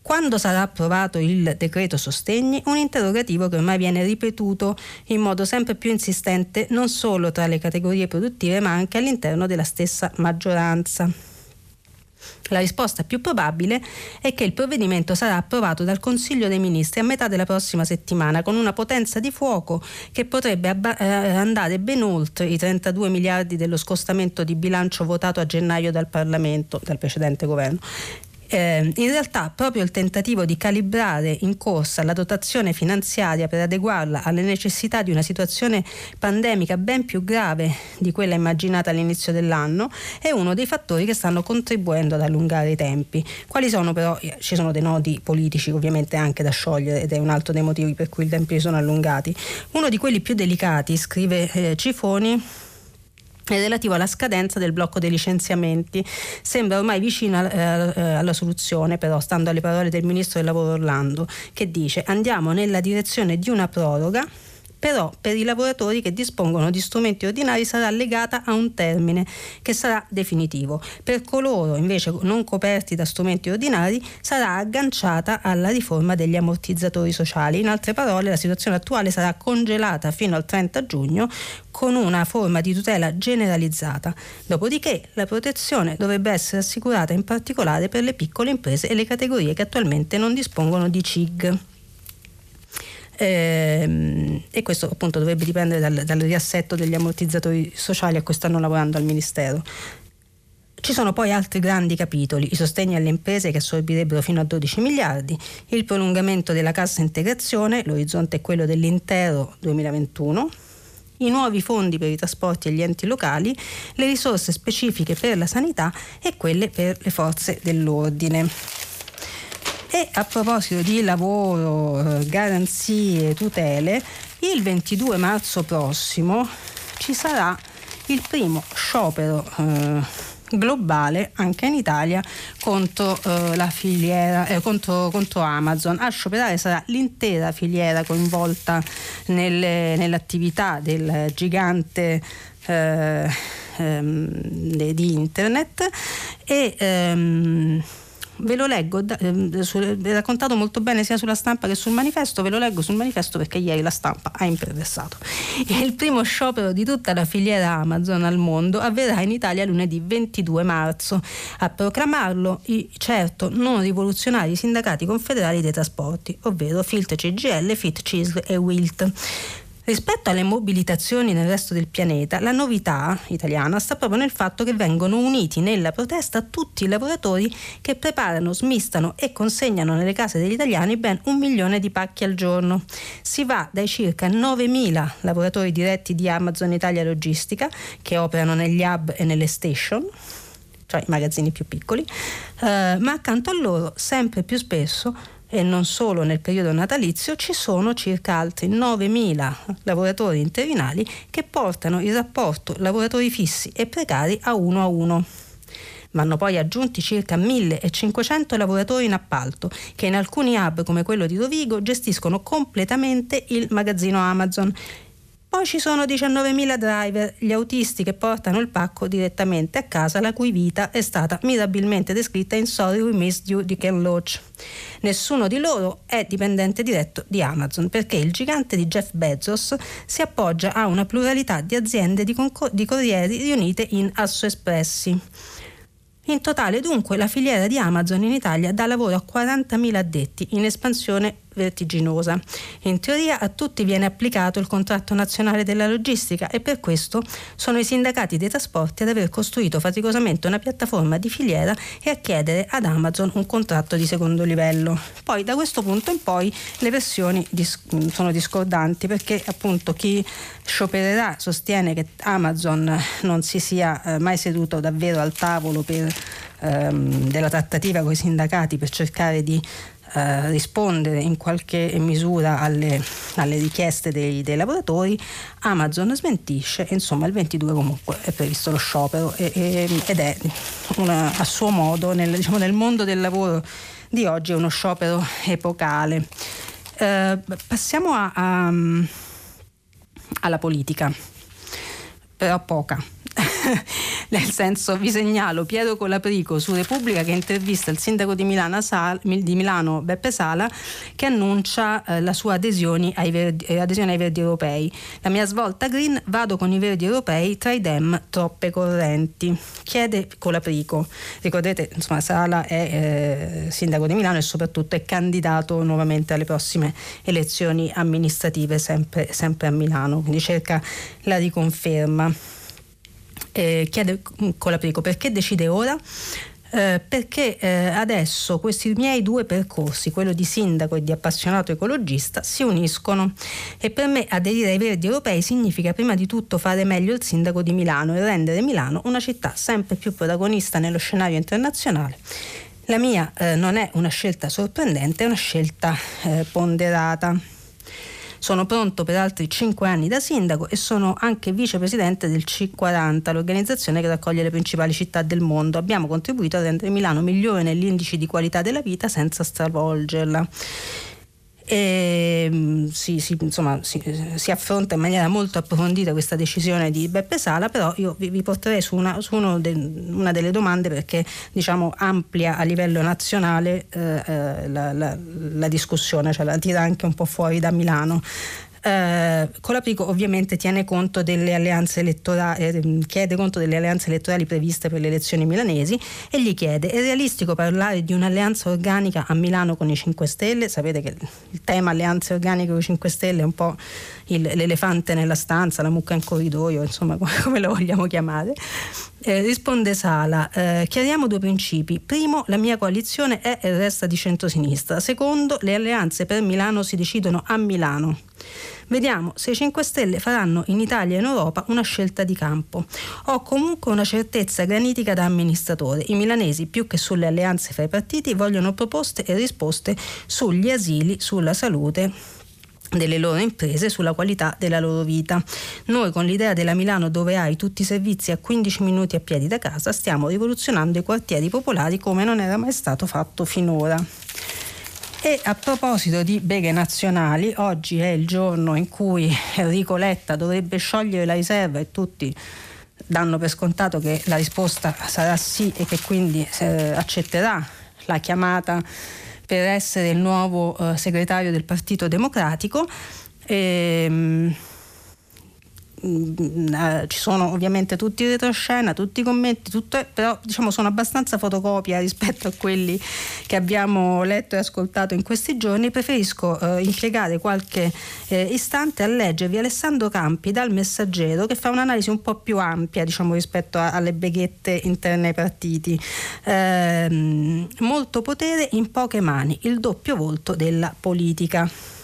Quando sarà approvato il decreto sostegni? Un interrogativo che ormai viene ripetuto in modo sempre più insistente non solo tra le categorie produttive ma anche all'interno della stessa maggioranza. La risposta più probabile è che il provvedimento sarà approvato dal Consiglio dei Ministri a metà della prossima settimana con una potenza di fuoco che potrebbe abba- eh, andare ben oltre i 32 miliardi dello scostamento di bilancio votato a gennaio dal Parlamento, dal precedente governo, eh, in realtà proprio il tentativo di calibrare in corsa la dotazione finanziaria per adeguarla alle necessità di una situazione pandemica ben più grave di quella immaginata all'inizio dell'anno è uno dei fattori che stanno contribuendo ad allungare i tempi. Quali sono però? Ci sono dei nodi politici ovviamente anche da sciogliere ed è un altro dei motivi per cui i tempi sono allungati. Uno di quelli più delicati, scrive eh, Cifoni, è relativo alla scadenza del blocco dei licenziamenti. Sembra ormai vicina eh, eh, alla soluzione, però, stando alle parole del ministro del lavoro Orlando, che dice andiamo nella direzione di una proroga però per i lavoratori che dispongono di strumenti ordinari sarà legata a un termine che sarà definitivo. Per coloro invece non coperti da strumenti ordinari sarà agganciata alla riforma degli ammortizzatori sociali. In altre parole la situazione attuale sarà congelata fino al 30 giugno con una forma di tutela generalizzata. Dopodiché la protezione dovrebbe essere assicurata in particolare per le piccole imprese e le categorie che attualmente non dispongono di CIG. Ehm, e questo appunto dovrebbe dipendere dal, dal riassetto degli ammortizzatori sociali a cui stanno lavorando al Ministero. Ci sono poi altri grandi capitoli, i sostegni alle imprese che assorbirebbero fino a 12 miliardi, il prolungamento della cassa integrazione, l'orizzonte è quello dell'intero 2021, i nuovi fondi per i trasporti e gli enti locali, le risorse specifiche per la sanità e quelle per le forze dell'ordine. E a proposito di lavoro, eh, garanzie, tutele, il 22 marzo prossimo ci sarà il primo sciopero eh, globale anche in Italia contro eh, la filiera eh, contro, contro, Amazon. A scioperare sarà l'intera filiera coinvolta nelle, nell'attività del gigante eh, ehm, di internet e ehm, ve lo leggo, eh, su, è raccontato molto bene sia sulla stampa che sul manifesto, ve lo leggo sul manifesto perché ieri la stampa ha imperversato. Il primo sciopero di tutta la filiera Amazon al mondo avverrà in Italia lunedì 22 marzo. A proclamarlo i certo non rivoluzionari sindacati confederali dei trasporti, ovvero FILT CGL, FIT CISL e WILT. Rispetto alle mobilitazioni nel resto del pianeta, la novità italiana sta proprio nel fatto che vengono uniti nella protesta tutti i lavoratori che preparano, smistano e consegnano nelle case degli italiani ben un milione di pacchi al giorno. Si va dai circa 9.000 lavoratori diretti di Amazon Italia Logistica che operano negli hub e nelle station cioè i magazzini più piccoli, eh, ma accanto a loro sempre più spesso e non solo nel periodo natalizio, ci sono circa altri 9.000 lavoratori interinali che portano il rapporto lavoratori fissi e precari a uno a uno. Vanno poi aggiunti circa 1.500 lavoratori in appalto che in alcuni hub come quello di Rovigo gestiscono completamente il magazzino Amazon poi ci sono 19.000 driver, gli autisti che portano il pacco direttamente a casa, la cui vita è stata mirabilmente descritta in Sorry We Missed You di Ken Loach. Nessuno di loro è dipendente diretto di Amazon perché il gigante di Jeff Bezos si appoggia a una pluralità di aziende di, concor- di corrieri riunite in Asso Espressi. In totale dunque la filiera di Amazon in Italia dà lavoro a 40.000 addetti in espansione vertiginosa. In teoria a tutti viene applicato il contratto nazionale della logistica e per questo sono i sindacati dei trasporti ad aver costruito faticosamente una piattaforma di filiera e a chiedere ad Amazon un contratto di secondo livello. Poi da questo punto in poi le versioni dis- sono discordanti perché appunto chi sciopererà sostiene che Amazon non si sia eh, mai seduto davvero al tavolo per, ehm, della trattativa con i sindacati per cercare di eh, rispondere in qualche misura alle, alle richieste dei, dei, lavoratori, Amazon smentisce e insomma il 22 comunque è previsto lo sciopero e, e, ed è una, a suo modo nel, diciamo, nel mondo del lavoro di oggi è uno sciopero epocale. Eh, passiamo a, a, alla politica, però poca. nel senso vi segnalo Piero Colaprico su Repubblica che intervista il sindaco di Milano, Sal, di Milano Beppe Sala che annuncia eh, la sua adesione ai, verdi, eh, adesione ai Verdi europei. La mia svolta green, vado con i Verdi europei, tra i dem troppe correnti. Chiede Colaprico. Ricordate, insomma, Sala è eh, sindaco di Milano e soprattutto è candidato nuovamente alle prossime elezioni amministrative sempre, sempre a Milano, quindi cerca la riconferma eh, chiede Colaprico perché decide ora? Eh, perché eh, adesso questi miei due percorsi, quello di sindaco e di appassionato ecologista, si uniscono e per me aderire ai verdi europei significa prima di tutto fare meglio il sindaco di Milano e rendere Milano una città sempre più protagonista nello scenario internazionale. La mia eh, non è una scelta sorprendente, è una scelta eh, ponderata. Sono pronto per altri 5 anni da sindaco e sono anche vicepresidente del C40, l'organizzazione che raccoglie le principali città del mondo. Abbiamo contribuito a rendere Milano migliore negli indici di qualità della vita senza stravolgerla. E, mm, si, si, insomma, si, si, affronta in maniera molto approfondita questa decisione di Beppe Sala, però io vi, vi porterei su, una, su de, una, delle domande perché diciamo, amplia a livello nazionale eh, eh la, la, la, discussione, cioè la tira anche un po' fuori da Milano. Eh, Colaprico ovviamente tiene conto delle alleanze elettorali, eh, chiede conto delle alleanze elettorali previste per le elezioni milanesi e gli chiede: è realistico parlare di un'alleanza organica a Milano con i 5 Stelle? Sapete che il tema alleanze organiche con i 5 Stelle è un po' il, l'elefante nella stanza, la mucca in corridoio, insomma, come, lo vogliamo chiamare. Eh, risponde Sala, eh, chiariamo due principi. Primo, la mia coalizione è e resta di centrosinistra. Secondo, le alleanze per Milano si decidono a Milano. Vediamo se i 5 Stelle faranno in Italia e in Europa una scelta di campo. Ho comunque una certezza granitica da amministratore. I milanesi, più che sulle alleanze fra i partiti, vogliono proposte e risposte sugli asili, sulla salute delle loro imprese sulla qualità della loro vita. Noi con l'idea della Milano dove hai tutti i servizi a 15 minuti a piedi da casa stiamo rivoluzionando i quartieri popolari come non era mai stato fatto finora. E a proposito di beghe nazionali, oggi è il giorno in cui Enrico Letta dovrebbe sciogliere la riserva e tutti danno per scontato che la risposta sarà sì e che quindi eh, accetterà la chiamata per essere il nuovo eh, segretario del Partito Democratico. E, ehm, ci sono ovviamente tutti i retroscena, tutti i commenti, tutto, però diciamo sono abbastanza fotocopia rispetto a quelli che abbiamo letto e ascoltato in questi giorni. Preferisco eh, impiegare qualche eh, istante a leggervi Alessandro Campi dal Messaggero che fa un'analisi un po' più ampia diciamo, rispetto a, alle beghette interne ai partiti. Ehm, molto potere in poche mani, il doppio volto della politica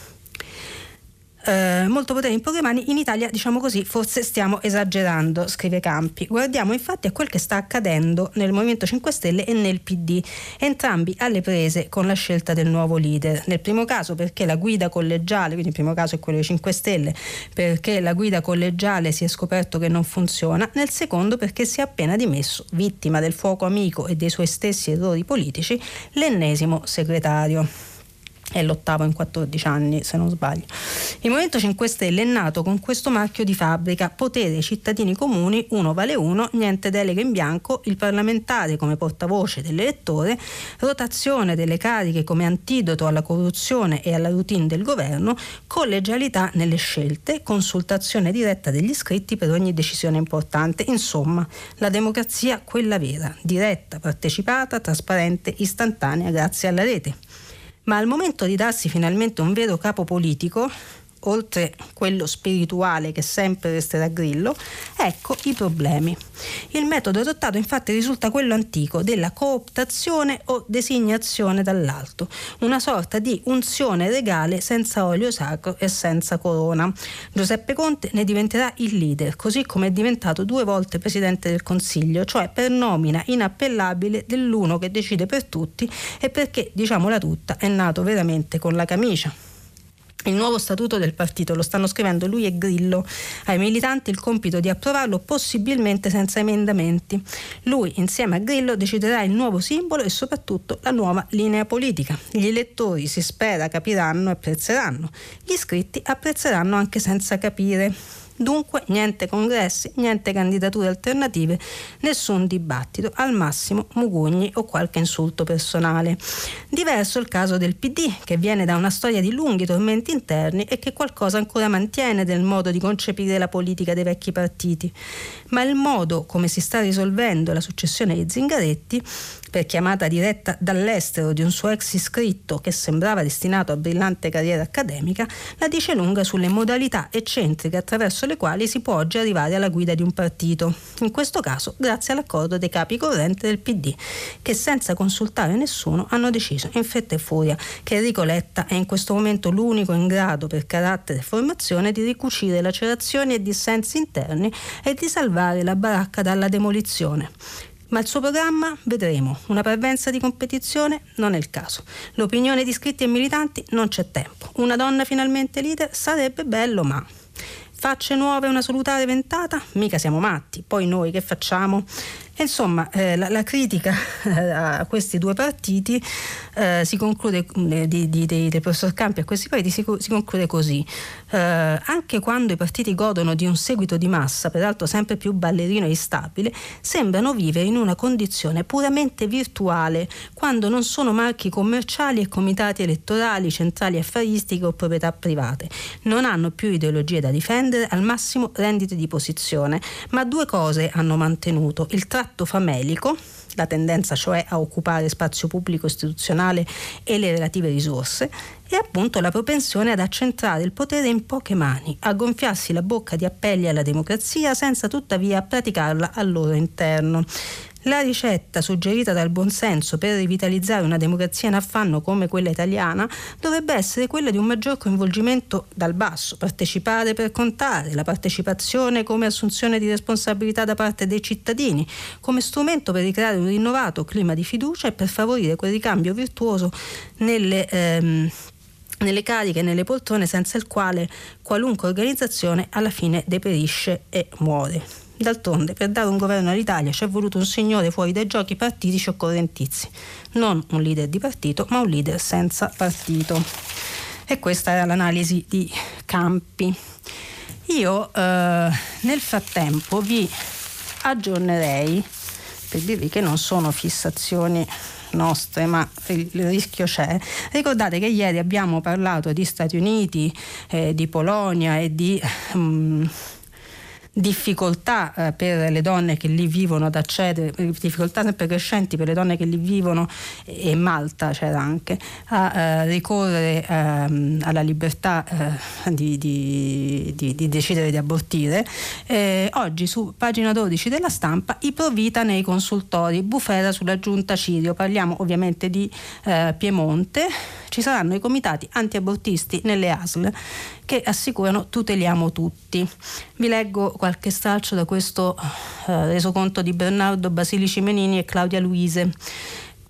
eh, molto potere in poche mani, in Italia diciamo così forse stiamo esagerando, scrive Campi. Guardiamo infatti a quel che sta accadendo nel Movimento 5 Stelle e nel PD, entrambi alle prese con la scelta del nuovo leader. Nel primo caso perché la guida collegiale, quindi il primo caso è quello dei 5 Stelle, perché la guida collegiale si è scoperto che non funziona, nel secondo perché si è appena dimesso, vittima del fuoco amico e dei suoi stessi errori politici, l'ennesimo segretario è l'ottavo in 14 anni se non sbaglio. Il Movimento 5 Stelle è nato con questo marchio di fabbrica, potere cittadini comuni, uno vale uno, niente delega in bianco, il parlamentare come portavoce dell'elettore, rotazione delle cariche come antidoto alla corruzione e alla routine del governo, collegialità nelle scelte, consultazione diretta degli iscritti per ogni decisione importante, insomma la democrazia quella vera, diretta, partecipata, trasparente, istantanea grazie alla rete. Ma al momento di darsi finalmente un vero capo politico, oltre quello spirituale che sempre resterà grillo, ecco i problemi. Il metodo adottato infatti risulta quello antico della cooptazione o designazione dall'alto, una sorta di unzione regale senza olio sacro e senza corona. Giuseppe Conte ne diventerà il leader, così come è diventato due volte Presidente del Consiglio, cioè per nomina inappellabile dell'uno che decide per tutti e perché, diciamola tutta, è nato veramente con la camicia. Il nuovo statuto del partito lo stanno scrivendo lui e Grillo. Ai militanti il compito di approvarlo possibilmente senza emendamenti. Lui insieme a Grillo deciderà il nuovo simbolo e soprattutto la nuova linea politica. Gli elettori si spera capiranno e apprezzeranno. Gli iscritti apprezzeranno anche senza capire. Dunque niente congressi, niente candidature alternative, nessun dibattito, al massimo mugugni o qualche insulto personale. Diverso il caso del PD, che viene da una storia di lunghi tormenti interni e che qualcosa ancora mantiene del modo di concepire la politica dei vecchi partiti. Ma il modo come si sta risolvendo la successione di Zingaretti per chiamata diretta dall'estero di un suo ex iscritto che sembrava destinato a brillante carriera accademica, la dice lunga sulle modalità eccentriche attraverso le quali si può oggi arrivare alla guida di un partito. In questo caso grazie all'accordo dei capi correnti del PD, che senza consultare nessuno hanno deciso in fretta e furia che Enrico Letta è in questo momento l'unico in grado per carattere e formazione di ricucire lacerazioni e dissensi interni e di salvare la baracca dalla demolizione. Ma il suo programma? Vedremo. Una parvenza di competizione? Non è il caso. L'opinione di iscritti e militanti? Non c'è tempo. Una donna finalmente leader? Sarebbe bello, ma... Facce nuove, una salutare ventata? Mica siamo matti. Poi noi che facciamo? insomma, eh, la, la, critica a questi due partiti eh, si conclude, eh, di, di, di, del professor Campi a questi partiti si, si conclude così. Eh, anche quando i partiti godono di un seguito di massa, peraltro sempre più ballerino e instabile, sembrano vivere in una condizione puramente virtuale, quando non sono marchi commerciali e comitati elettorali, centrali affaristiche o proprietà private. Non hanno più ideologie da difendere, al massimo rendite di posizione, ma due cose hanno mantenuto. Il tratto famelico, la tendenza cioè a occupare spazio pubblico istituzionale e le relative risorse, e appunto la propensione ad accentrare il potere in poche mani, a gonfiarsi la bocca di appelli alla democrazia senza tuttavia praticarla al loro interno. La ricetta suggerita dal buonsenso per rivitalizzare una democrazia in affanno come quella italiana dovrebbe essere quella di un maggior coinvolgimento dal basso, partecipare per contare, la partecipazione come assunzione di responsabilità da parte dei cittadini, come strumento per ricreare un rinnovato clima di fiducia e per favorire quel ricambio virtuoso nelle ehm, nelle cariche e nelle poltrone senza il quale qualunque organizzazione alla fine deperisce e muore. D'altronde, per dare un governo all'Italia ci è voluto un signore fuori dai giochi partitici o correntizi, non un leader di partito, ma un leader senza partito. E questa era l'analisi di Campi. Io eh, nel frattempo vi aggiornerei per dirvi che non sono fissazioni nostre, ma il rischio c'è. Ricordate che ieri abbiamo parlato di Stati Uniti, eh, di Polonia e di um, difficoltà eh, per le donne che lì vivono ad accedere, difficoltà sempre crescenti per le donne che lì vivono e Malta c'era anche, a eh, ricorrere ehm, alla libertà eh, di, di, di, di, decidere di abortire. Eh, oggi su pagina 12 della stampa i provita nei consultori, bufera sulla giunta Cirio, parliamo ovviamente di eh, Piemonte, ci saranno i comitati antiabortisti nelle ASL che assicurano tuteliamo tutti. Vi leggo qualche straccio da questo eh, resoconto di Bernardo Basilici Menini e Claudia Luise.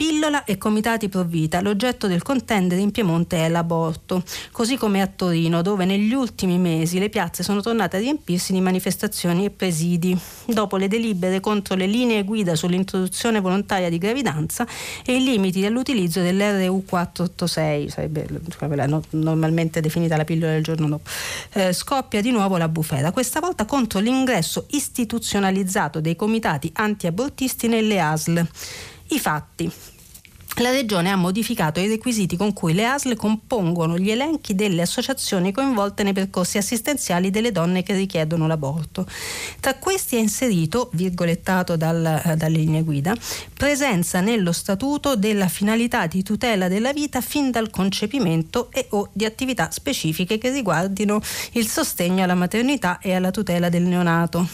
Pillola e comitati pro vita. L'oggetto del contendere in Piemonte è l'aborto, così come a Torino, dove negli ultimi mesi le piazze sono tornate a riempirsi di manifestazioni e presidi, dopo le delibere contro le linee guida sull'introduzione volontaria di gravidanza e i limiti dell'utilizzo dell'RU 486, sarebbe normalmente definita la pillola del giorno dopo. Eh, scoppia di nuovo la bufera, questa volta contro l'ingresso istituzionalizzato dei comitati antiabortisti nelle ASL. I fatti la Regione ha modificato i requisiti con cui le ASL compongono gli elenchi delle associazioni coinvolte nei percorsi assistenziali delle donne che richiedono l'aborto. Tra questi è inserito, virgolettato dal, dalle linee guida, presenza nello statuto della finalità di tutela della vita fin dal concepimento e o di attività specifiche che riguardino il sostegno alla maternità e alla tutela del neonato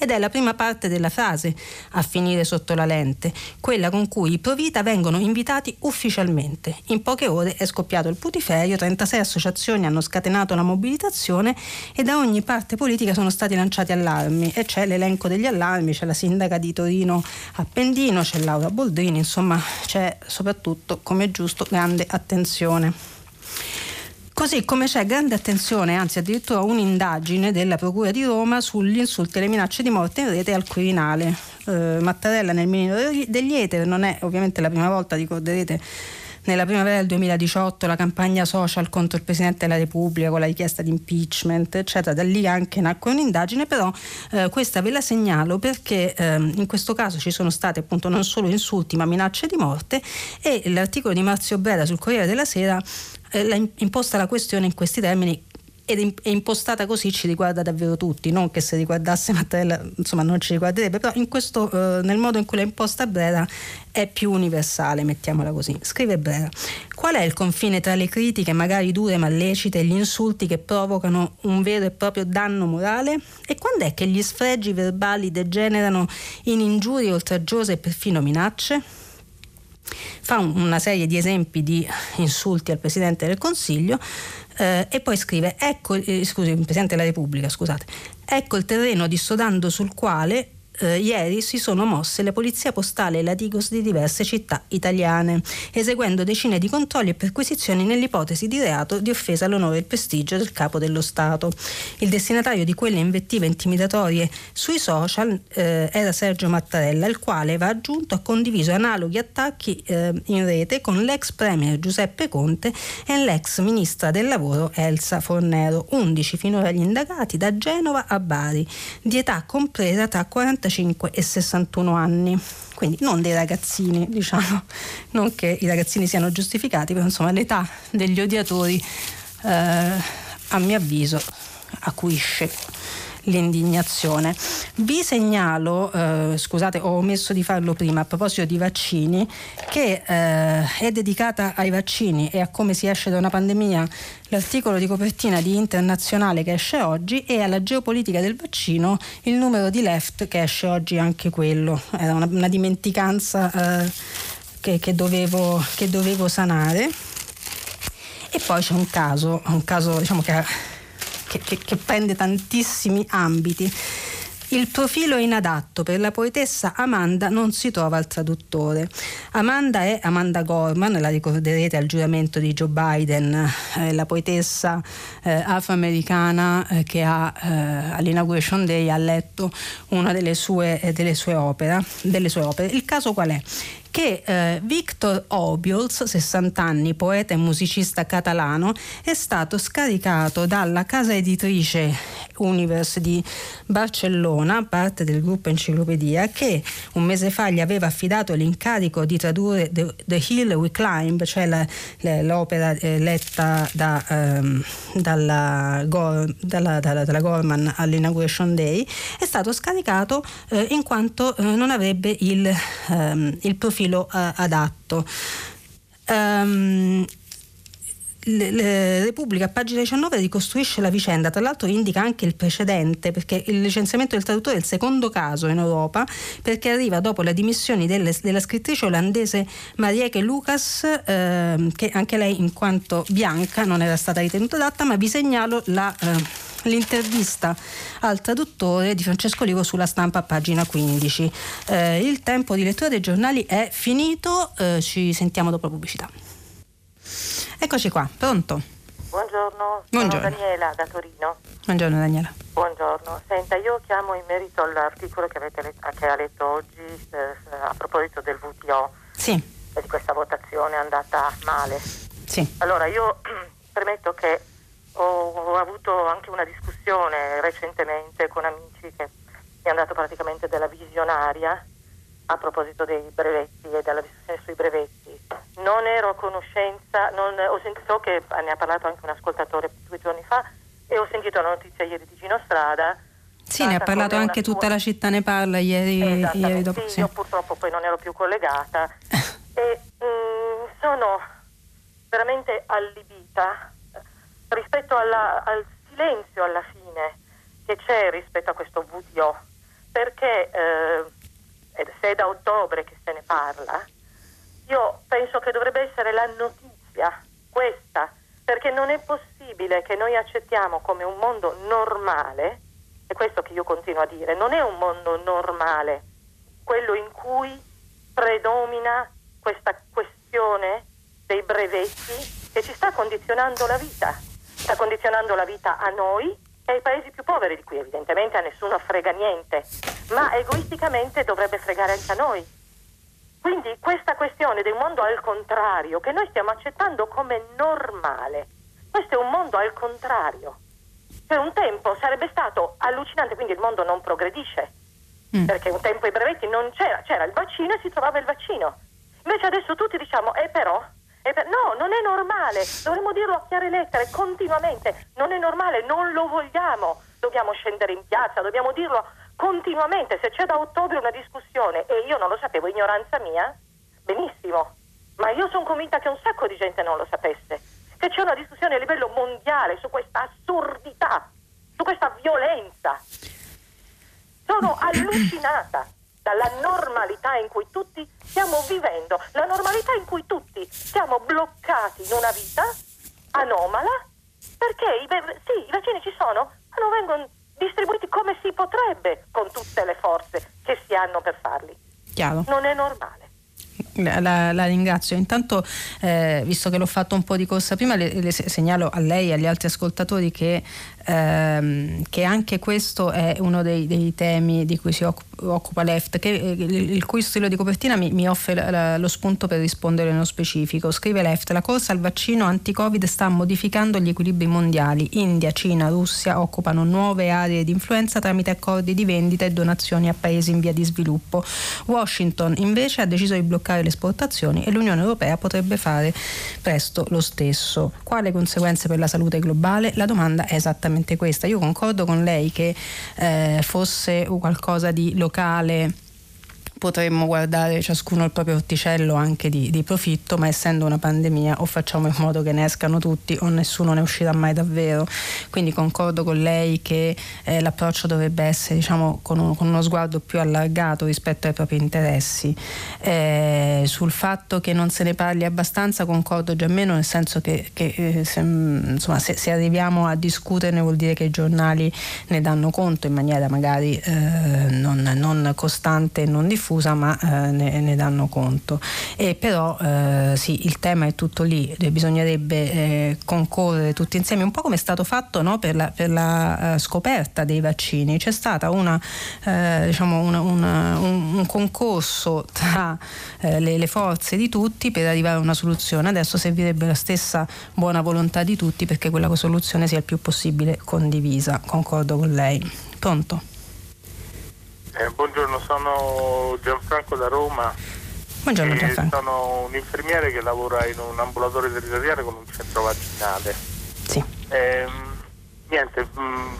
ed è la prima parte della frase a finire sotto la lente, quella con cui i Provita vengono invitati ufficialmente. In poche ore è scoppiato il putiferio, 36 associazioni hanno scatenato la mobilitazione e da ogni parte politica sono stati lanciati allarmi e c'è l'elenco degli allarmi, c'è la sindaca di Torino Appendino, c'è Laura Boldrini, insomma c'è soprattutto, come è giusto, grande attenzione. Così come c'è grande attenzione, anzi addirittura un'indagine della Procura di Roma sugli insulti e le minacce di morte in rete al Quirinale. Eh, Mattarella nel Minino degli Eter non è ovviamente la prima volta, ricorderete nella primavera del 2018 la campagna social contro il Presidente della Repubblica con la richiesta di impeachment, eccetera. Da lì anche nacque un'indagine, però eh, questa ve la segnalo perché eh, in questo caso ci sono state appunto non solo insulti ma minacce di morte e l'articolo di Marzio Brera sul Corriere della Sera eh, imposta la questione in questi termini ed è impostata così ci riguarda davvero tutti, non che se riguardasse Mattarella insomma non ci riguarderebbe, però questo, eh, nel modo in cui l'ha imposta Brera è più universale, mettiamola così. Scrive Brera, qual è il confine tra le critiche magari dure ma lecite e gli insulti che provocano un vero e proprio danno morale? E quando è che gli sfregi verbali degenerano in ingiurie oltraggiose e perfino minacce? Fa una serie di esempi di insulti al Presidente del Consiglio eh, e poi scrive, ecco, eh, scusi, Presidente della Repubblica, scusate, ecco il terreno dissodando sul quale eh, ieri si sono mosse la polizia postale e la Digos di diverse città italiane, eseguendo decine di controlli e perquisizioni nell'ipotesi di reato di offesa all'onore e al prestigio del capo dello Stato. Il destinatario di quelle invettive intimidatorie sui social eh, era Sergio Mattarella, il quale va aggiunto ha condiviso analoghi attacchi eh, in rete con l'ex premier Giuseppe Conte e l'ex ministra del lavoro Elsa Fornero, 11 finora gli indagati da Genova a Bari, di età compresa tra 45 55 e 61 anni. Quindi non dei ragazzini, diciamo, non che i ragazzini siano giustificati, però insomma l'età degli odiatori eh, a mio avviso acuisce l'indignazione. Vi segnalo, eh, scusate, ho omesso di farlo prima a proposito di vaccini, che eh, è dedicata ai vaccini e a come si esce da una pandemia l'articolo di copertina di Internazionale che esce oggi e alla geopolitica del vaccino il numero di left che esce oggi anche quello. Era una, una dimenticanza eh, che, che, dovevo, che dovevo sanare. E poi c'è un caso, un caso diciamo che ha che, che, che prende tantissimi ambiti. Il profilo inadatto per la poetessa Amanda non si trova al traduttore. Amanda è Amanda Gorman, la ricorderete al giuramento di Joe Biden, eh, la poetessa eh, afroamericana eh, che ha, eh, all'Inauguration Day ha letto una delle sue, eh, delle sue, opere, delle sue opere. Il caso qual è? Che eh, Victor Obiols, 60 anni, poeta e musicista catalano, è stato scaricato dalla casa editrice Universe di Barcellona, parte del gruppo Enciclopedia, che un mese fa gli aveva affidato l'incarico di tradurre The, The Hill We Climb, cioè la, l'opera eh, letta da, ehm, dalla, dalla, dalla, dalla, Gorman all'Inauguration Day, è stato scaricato eh, in quanto eh, non avrebbe il, ehm, il profilo eh, adatto. Um, Repubblica, pagina 19, ricostruisce la vicenda, tra l'altro indica anche il precedente, perché il licenziamento del traduttore è il secondo caso in Europa, perché arriva dopo le dimissioni delle, della scrittrice olandese Marieke Lucas, eh, che anche lei in quanto bianca non era stata ritenuta adatta, ma vi segnalo la... Eh, l'intervista al traduttore di Francesco Livo sulla stampa pagina 15. Eh, il tempo di lettura dei giornali è finito, eh, ci sentiamo dopo la pubblicità. Eccoci qua, pronto? Buongiorno, sono Buongiorno. Daniela da Torino. Buongiorno Daniela. Buongiorno, senta io chiamo in merito all'articolo che, avete, che ha letto oggi eh, a proposito del VTO sì. e di questa votazione andata male. Sì. Allora io premetto che ho, ho avuto anche una discussione recentemente con amici che mi hanno dato praticamente della visionaria a proposito dei brevetti e della discussione sui brevetti. Non ero a conoscenza, non, ho sentito, so che ne ha parlato anche un ascoltatore due giorni fa e ho sentito la notizia ieri di Gino Strada. Sì, ne ha parlato anche tutta la città, ne parla ieri, ieri dopo. Sì, sì, io purtroppo poi non ero più collegata e mh, mm, sono veramente allibita rispetto alla, al silenzio alla fine che c'è rispetto a questo VTO, perché eh, se è da ottobre che se ne parla, io penso che dovrebbe essere la notizia questa, perché non è possibile che noi accettiamo come un mondo normale, è questo che io continuo a dire, non è un mondo normale quello in cui predomina questa questione dei brevetti che ci sta condizionando la vita, sta condizionando la vita a noi e ai paesi più poveri, di cui evidentemente a nessuno frega niente, ma egoisticamente dovrebbe fregare anche a noi. Quindi questa questione del mondo al contrario, che noi stiamo accettando come normale, questo è un mondo al contrario. Per un tempo sarebbe stato allucinante, quindi il mondo non progredisce, mm. perché un tempo i brevetti non c'era, c'era il vaccino e si trovava il vaccino. Invece adesso tutti diciamo, eh però, per... no, non è normale, dovremmo dirlo a chiare lettere, continuamente, non è normale, non lo vogliamo, dobbiamo scendere in piazza, dobbiamo dirlo continuamente, se c'è da ottobre una discussione e io non lo sapevo, ignoranza mia, benissimo, ma io sono convinta che un sacco di gente non lo sapesse, che c'è una discussione a livello mondiale su questa assurdità, su questa violenza. Sono allucinata dalla normalità in cui tutti stiamo vivendo, la normalità in cui tutti siamo bloccati in una vita anomala, perché i, sì, i vaccini ci sono, ma non vengono distribuiti come si potrebbe con tutte le forze che si hanno per farli. Chiaro. Non è normale. La, la, ringrazio. Intanto, eh, visto che l'ho fatto un po' di corsa prima, le, le segnalo a lei e agli altri ascoltatori che ehm, che anche questo è uno dei, dei temi di cui si occupa Left, che, eh, il cui stile di copertina mi, mi offre la, lo spunto per rispondere nello specifico. Scrive Left, la corsa al vaccino anti-Covid sta modificando gli equilibri mondiali. India, Cina, Russia occupano nuove aree di influenza tramite accordi di vendita e donazioni a paesi in via di sviluppo. Washington invece ha deciso di bloccare le esportazioni e l'Unione Europea potrebbe fare presto lo stesso. Quale conseguenze per la salute globale? La domanda è esattamente esattamente questa. Io concordo con lei che eh, fosse qualcosa di locale potremmo guardare ciascuno il proprio orticello anche di, di, profitto, ma essendo una pandemia o facciamo in modo che ne escano tutti o nessuno ne uscirà mai davvero. Quindi concordo con lei che eh, l'approccio dovrebbe essere diciamo, con, un, con, uno sguardo più allargato rispetto ai propri interessi. Eh, sul fatto che non se ne parli abbastanza concordo già meno, nel senso che, che eh, se, insomma, se, se, arriviamo a discuterne vuol dire che i giornali ne danno conto in maniera magari eh, non, non costante e non diffusa diffusa ma eh, ne, ne, danno conto. E però eh, sì, il tema è tutto lì, bisognerebbe eh, concorrere tutti insieme, un po' come è stato fatto no, per la, per la uh, scoperta dei vaccini. C'è stato eh, diciamo un, un, concorso tra eh, le, le forze di tutti per arrivare a una soluzione. Adesso servirebbe la stessa buona volontà di tutti perché quella soluzione sia il più possibile condivisa. Concordo con lei. Pronto? Eh, buongiorno, sono Gianfranco da Roma. Buongiorno Gianfranco. Sono un infermiere che lavora in un ambulatorio territoriale con un centro vaccinale. Sì. Eh, niente, mh, mm,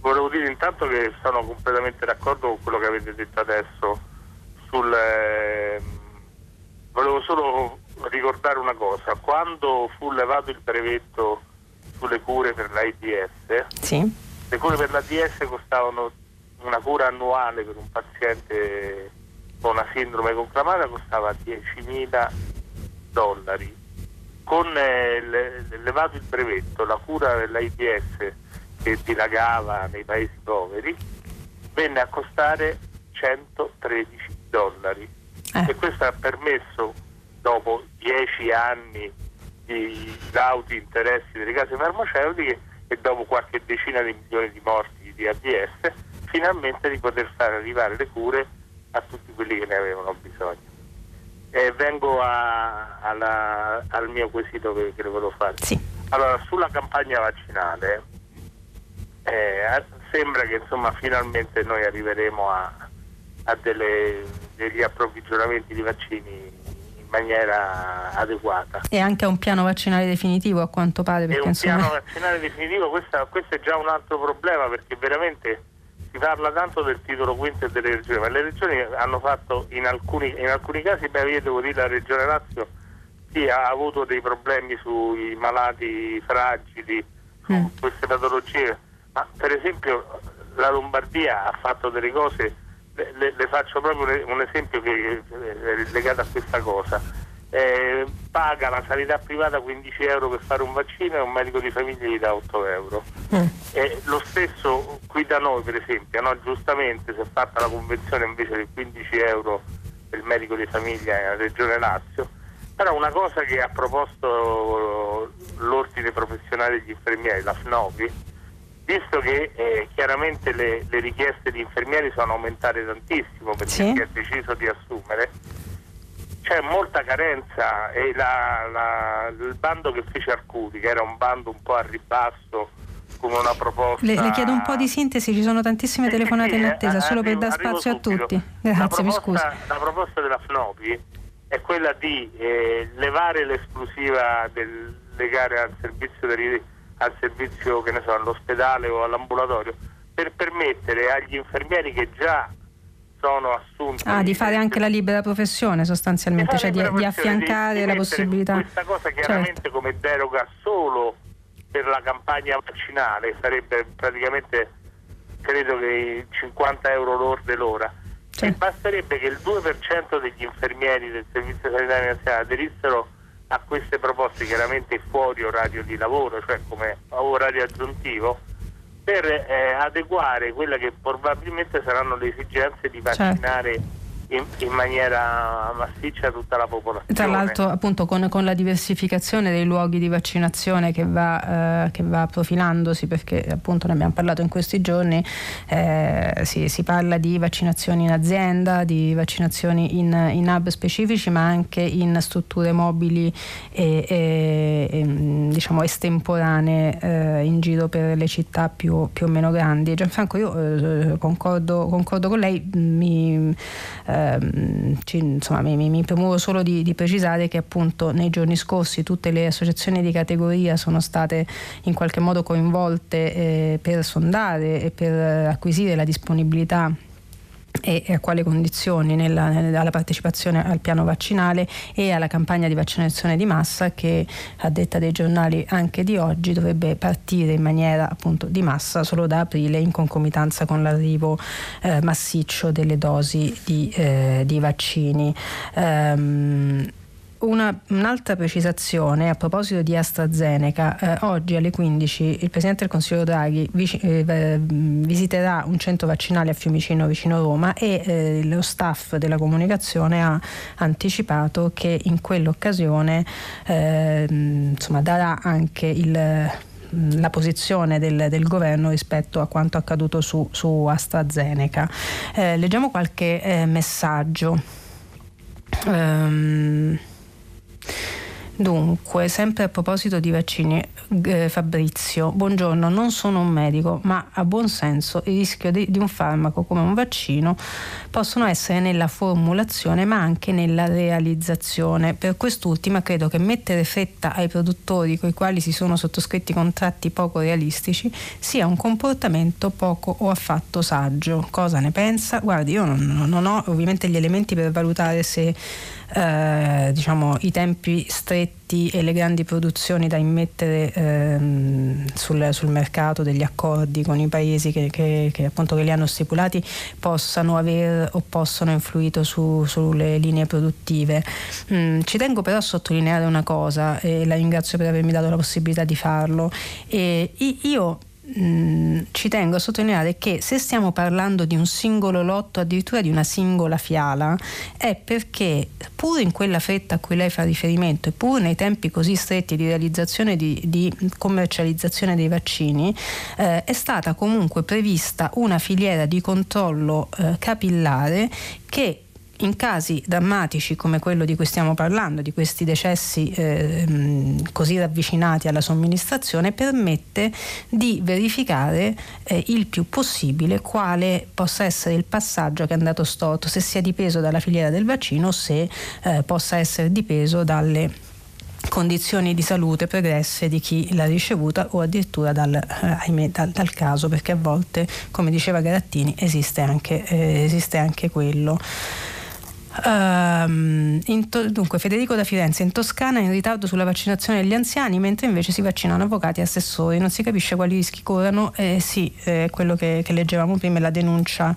volevo dire intanto che sono completamente d'accordo con quello che avete detto adesso sul... Eh, volevo solo ricordare una cosa, quando fu levato il brevetto sulle cure per l'AIDS, sì. le cure per l'AIDS costavano una cura annuale per un paziente con una sindrome conclamata costava 10.000 dollari. Con eh, levato il brevetto, la cura dell'AIDS che dilagava nei paesi poveri venne a costare 113 dollari eh. e questo ha permesso dopo 10 anni di lauti interessi delle case farmaceutiche e dopo qualche decina di milioni di morti di ADS finalmente di poter far arrivare le cure a tutti quelli che ne avevano bisogno. E vengo a, alla, al mio quesito che, che le volevo fare. Sì. Allora, sulla campagna vaccinale eh, sembra che insomma finalmente noi arriveremo a, a delle, degli approvvigionamenti di vaccini in maniera adeguata. E anche a un piano vaccinale definitivo a quanto pare. Perché, e un insomma... piano vaccinale definitivo, questa, questo è già un altro problema perché veramente si parla tanto del titolo quinto e delle regioni, ma le regioni hanno fatto in alcuni, in alcuni casi, beh io devo dire la regione Lazio sì, ha avuto dei problemi sui malati fragili, su mm. queste patologie, ma per esempio la Lombardia ha fatto delle cose, le, le, le faccio proprio un esempio che è legato a questa cosa eh, paga la sanità privata 15 euro per fare un vaccino e un medico di famiglia gli dà 8 euro. Mm. Eh, lo stesso qui da noi per esempio, no? giustamente si è fatta la convenzione invece di 15 euro per il medico di famiglia nella regione Lazio, però una cosa che ha proposto l'ordine professionale degli infermieri, la FNOVI, visto che eh, chiaramente le, le, richieste di infermieri sono aumentate tantissimo perché sì. si è deciso di assumere, c'è molta carenza e la, la, il bando che fece Arcuri, che era un bando un po' a ribasso, come una proposta. Le, le chiedo un po' di sintesi, ci sono tantissime sì, telefonate sì, in attesa, eh, solo arrivo, per dar spazio a tutti. Grazie, proposta, mi scusi. La proposta della FNOPI è quella di eh, levare l'esclusiva del legare al servizio, del, al servizio che ne so, all'ospedale o all'ambulatorio per permettere agli infermieri che già sono assunti. Ah, di fare anche la libera professione sostanzialmente, cioè di, di affiancare di, di la possibilità. Questa cosa chiaramente certo. come deroga solo per la campagna vaccinale sarebbe praticamente credo che 50 euro lorde l'ora. Certo. E basterebbe che il 2% degli infermieri del Servizio Sanitario Nazionale aderissero a queste proposte chiaramente fuori orario di lavoro, cioè come orario aggiuntivo, per eh, adeguare quelle che probabilmente saranno le esigenze di vaccinare certo in, in, maniera massiccia tutta la popolazione. Tra l'altro appunto con, con la diversificazione dei luoghi di vaccinazione che va, eh, che va, profilandosi perché appunto ne abbiamo parlato in questi giorni, eh, si, si, parla di vaccinazioni in azienda, di vaccinazioni in, in hub specifici ma anche in strutture mobili e, e, e diciamo estemporanee eh, in giro per le città più, più o meno grandi. Gianfranco io eh, concordo, concordo, con lei, mi, eh, ehm, insomma, mi, mi, premuovo solo di, di, precisare che appunto nei giorni scorsi tutte le associazioni di categoria sono state in qualche modo coinvolte eh, per sondare e per acquisire la disponibilità e a quali condizioni nella, nella, partecipazione al piano vaccinale e alla campagna di vaccinazione di massa che a detta dei giornali anche di oggi dovrebbe partire in maniera appunto di massa solo da aprile in concomitanza con l'arrivo eh, massiccio delle dosi di, eh, di vaccini. Um, una, un'altra precisazione a proposito di AstraZeneca. Eh, oggi alle 15 il Presidente del Consiglio Draghi vic- eh, visiterà un centro vaccinale a Fiumicino vicino Roma e eh, lo staff della comunicazione ha anticipato che in quell'occasione ehm, insomma, darà anche il la posizione del, del, governo rispetto a quanto accaduto su, su AstraZeneca. Eh, leggiamo qualche eh, messaggio. Um, Dunque, sempre a proposito di vaccini, eh, Fabrizio, buongiorno, non sono un medico, ma a buon senso il rischio di, di, un farmaco come un vaccino possono essere nella formulazione ma anche nella realizzazione. Per quest'ultima credo che mettere fretta ai produttori con i quali si sono sottoscritti contratti poco realistici sia un comportamento poco o affatto saggio. Cosa ne pensa? Guardi, io non, non ho ovviamente gli elementi per valutare se eh, diciamo, i tempi stretti e le grandi produzioni da immettere ehm, sul, sul, mercato degli accordi con i paesi che, che, che, appunto, che li hanno stipulati possano aver o possono influito su, sulle linee produttive. Mm, ci tengo però a sottolineare una cosa e la ringrazio per avermi dato la possibilità di farlo. E io Mm, ci tengo a sottolineare che se stiamo parlando di un singolo lotto, addirittura di una singola fiala, è perché pur in quella fretta a cui lei fa riferimento e pur nei tempi così stretti di realizzazione di, di commercializzazione dei vaccini, eh, è stata comunque prevista una filiera di controllo eh, capillare che in casi drammatici come quello di cui stiamo parlando, di questi decessi eh, così ravvicinati alla somministrazione, permette di verificare eh, il più possibile quale possa essere il passaggio che è andato storto, se sia dipeso dalla filiera del vaccino o se eh, possa essere dipeso dalle condizioni di salute pregresse di chi l'ha ricevuta o addirittura dal, eh, ahimè, dal, dal caso perché a volte come diceva Garattini esiste anche, eh, esiste anche quello Um, to- dunque, Federico da Firenze in Toscana in ritardo sulla vaccinazione degli anziani, mentre invece si vaccinano avvocati e assessori. Non si capisce quali rischi corrano. Eh, sì, eh, quello che, che, leggevamo prima è la denuncia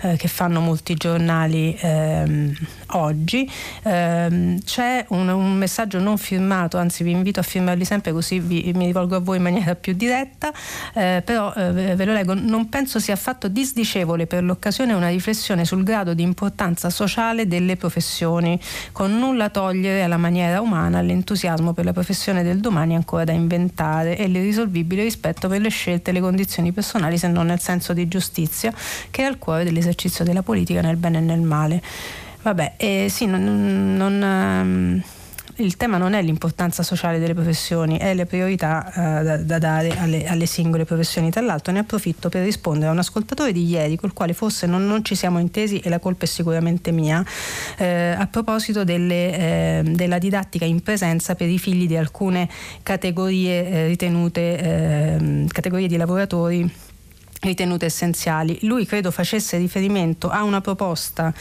eh, che fanno molti giornali ehm, oggi. Ehm, c'è un, un, messaggio non firmato, anzi vi invito a firmarli sempre così vi, mi rivolgo a voi in maniera più diretta, eh, però eh, ve lo leggo. Non penso sia affatto disdicevole per l'occasione una riflessione sul grado di importanza sociale delle professioni, con nulla togliere alla maniera umana, all'entusiasmo per la professione del domani ancora da inventare e l'irrisolvibile rispetto per le scelte e le condizioni personali, se non nel senso di giustizia, che è al cuore dell'esercizio della politica nel bene e nel male. Vabbè, eh, sì, non, non um, il tema non è l'importanza sociale delle professioni, è le priorità eh, da, da, dare alle, alle, singole professioni. Tra l'altro ne approfitto per rispondere a un ascoltatore di ieri col quale forse non, non ci siamo intesi e la colpa è sicuramente mia, eh, a proposito delle, eh, della didattica in presenza per i figli di alcune categorie eh, ritenute, ehm, categorie di lavoratori ritenute essenziali. Lui credo facesse riferimento a una proposta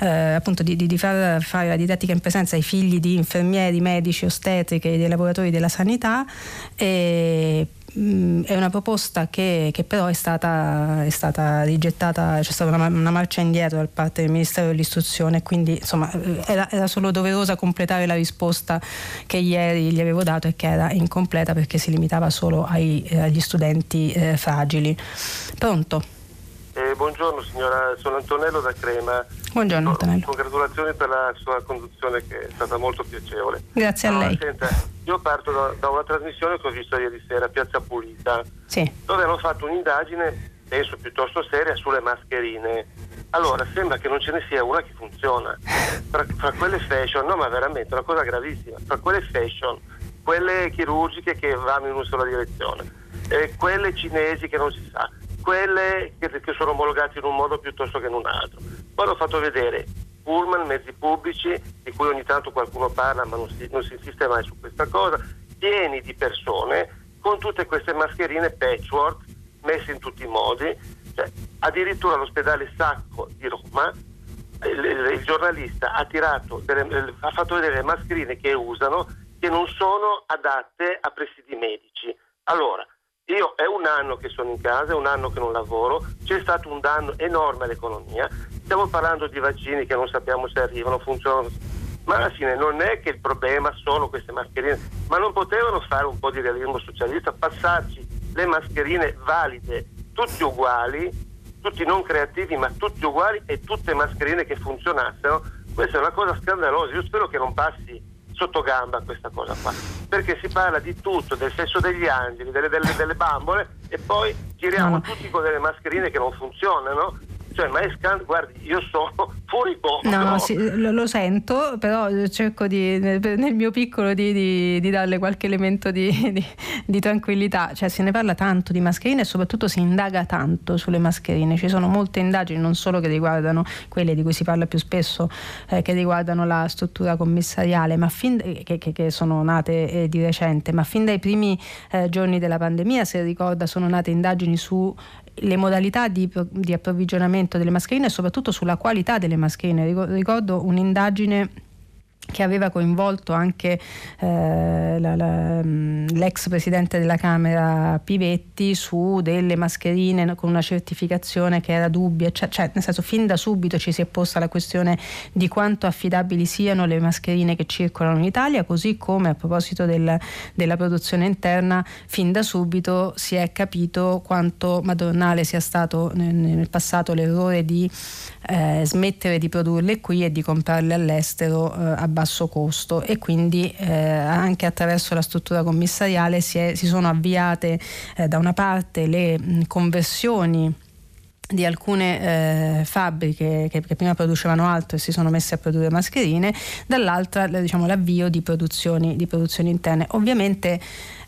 eh, appunto di, di, di, far fare la didattica in presenza ai figli di infermieri, medici, ostetriche e dei lavoratori della sanità e Mm, è una proposta che, che però è stata, è stata, rigettata, c'è stata una, una, marcia indietro da parte del Ministero dell'Istruzione, quindi insomma era, era, solo doverosa completare la risposta che ieri gli avevo dato e che era incompleta perché si limitava solo ai, eh, agli studenti eh, fragili. Pronto? Eh, buongiorno signora, sono Antonello da Crema. Buongiorno Antonello. Congratulazioni per la sua conduzione che è stata molto piacevole. Grazie a lei. Senta, io parto da, da, una trasmissione che ho visto ieri sera, Piazza Pulita, sì. dove hanno fatto un'indagine, penso piuttosto seria, sulle mascherine. Allora, sembra che non ce ne sia una che funziona. Fra, fra quelle fashion, no ma veramente, una cosa gravissima, fra quelle fashion, quelle chirurgiche che vanno in una sola direzione, e quelle cinesi che non si sa quelle che, che sono omologate in un modo piuttosto che in un altro. Poi l'ho fatto vedere pullman, mezzi pubblici, di cui ogni tanto qualcuno parla ma non si, non si insiste mai su questa cosa, pieni di persone con tutte queste mascherine patchwork messe in tutti i modi. Cioè, addirittura all'ospedale Sacco di Roma il, il, il giornalista ha, delle, ha fatto vedere le mascherine che usano che non sono adatte a presidi medici. Allora, io è un anno che sono in casa, è un anno che non lavoro, c'è stato un danno enorme all'economia, stiamo parlando di vaccini che non sappiamo se arrivano, funzionano ma alla fine non è che il problema sono queste mascherine, ma non potevano fare un po' di realismo socialista, passarci le mascherine valide, tutti uguali, tutti non creativi, ma tutti uguali e tutte mascherine che funzionassero. Questa è una cosa scandalosa, io spero che non passi sotto gamba questa cosa qua, perché si parla di tutto, del sesso degli angeli, delle, delle, delle bambole e poi giriamo no. tutti con delle mascherine che non funzionano cioè, scandalo, guardi, io sono fuori posto. No, sì, lo, lo, sento, però cerco di, nel mio piccolo di, di, di darle qualche elemento di, tranquillità. Cioè, se ne parla tanto di mascherine e soprattutto si indaga tanto sulle mascherine. Ci sono molte indagini, non solo che riguardano quelle di cui si parla più spesso, eh, che riguardano la struttura commissariale, ma fin, che, che, che, sono nate eh, di recente, ma fin dai primi eh, giorni della pandemia, se ricorda, sono nate indagini su le modalità di, di, approvvigionamento delle mascherine e soprattutto sulla qualità delle mascherine. Ricordo un'indagine che aveva coinvolto anche eh, la, la, mm, l'ex presidente della Camera Pivetti su delle mascherine con una certificazione che era dubbia, cioè, cioè, nel senso fin da subito ci si è posta la questione di quanto affidabili siano le mascherine che circolano in Italia, così come a proposito del, della produzione interna fin da subito si è capito quanto madornale sia stato nel, nel passato l'errore di eh, smettere di produrle qui e di comprarle all'estero eh, a basso costo e quindi eh, anche attraverso la struttura commissariale si, è, si sono avviate eh, da una parte le mh, conversioni di alcune eh, fabbriche che, che, prima producevano altro e si sono messe a produrre mascherine, dall'altra diciamo, l'avvio di produzioni, di produzioni interne. Ovviamente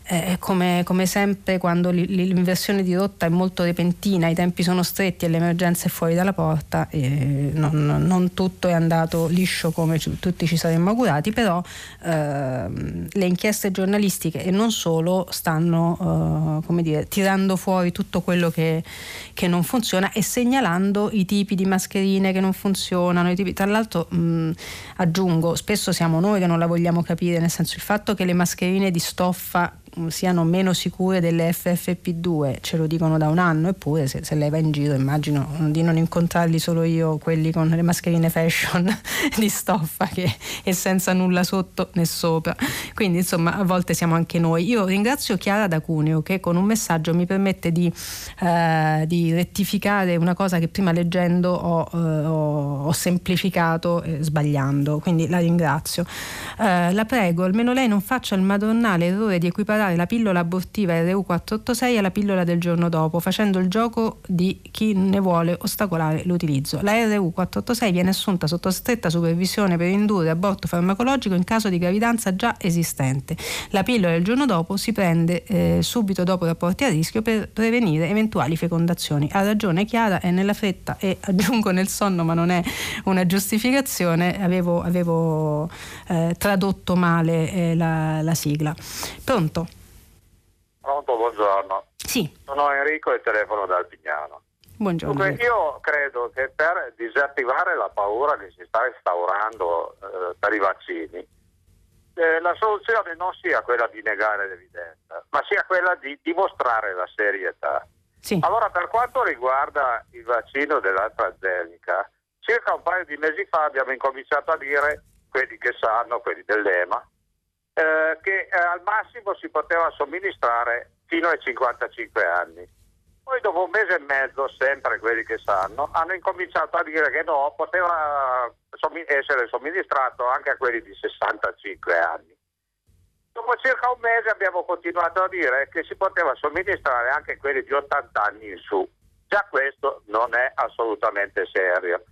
eh, come, come, sempre quando l'inversione di rotta è molto repentina, i tempi sono stretti e l'emergenza è fuori dalla porta, eh, non, non, tutto è andato liscio come ci, tutti ci saremmo augurati, però eh, le inchieste giornalistiche e non solo stanno eh, dire, tirando fuori tutto quello che, che, non funziona e segnalando i tipi di mascherine che non funzionano. Tipi, tra l'altro mh, aggiungo, spesso siamo noi che non la vogliamo capire, nel senso il fatto che le mascherine di stoffa siano meno sicure delle FFP2, ce lo dicono da un anno, eppure se, se lei va in giro immagino di non incontrarli solo io, quelli con le mascherine fashion di stoffa che, e senza nulla sotto né sopra. Quindi insomma a volte siamo anche noi. Io ringrazio Chiara da Cuneo che con un messaggio mi permette di, eh, di rettificare una cosa che prima leggendo ho, eh, ho, ho semplificato eh, sbagliando, quindi la ringrazio. Eh, la prego, almeno lei non faccia il madonnale errore di equiparare equiparare la pillola abortiva RU486 alla pillola del giorno dopo, facendo il gioco di chi ne vuole ostacolare l'utilizzo. La RU486 viene assunta sotto stretta supervisione per indurre aborto farmacologico in caso di gravidanza già esistente. La pillola del giorno dopo si prende eh, subito dopo rapporti a rischio per prevenire eventuali fecondazioni. Ha ragione Chiara, è nella fretta e aggiungo nel sonno, ma non è una giustificazione, avevo, avevo eh, tradotto male eh, la, la sigla. Pronto? Pronto, buongiorno. Sì. Sono Enrico e telefono da Alpignano. Buongiorno. Dunque, io credo che per disattivare la paura che si sta instaurando eh, per i vaccini, eh, la soluzione non sia quella di negare l'evidenza, ma sia quella di dimostrare la serietà. Sì. Allora, per quanto riguarda il vaccino dell'AstraZeneca, circa un paio di mesi fa abbiamo incominciato a dire, quelli che sanno, quelli dell'EMA, eh, che eh, al massimo si poteva somministrare fino ai 55 anni. Poi dopo un mese e mezzo, sempre quelli che sanno, hanno incominciato a dire che no, poteva essere somministrato anche a quelli di 65 anni. Dopo circa un mese abbiamo continuato a dire che si poteva somministrare anche a quelli di 80 anni in su. Già questo non è assolutamente serio.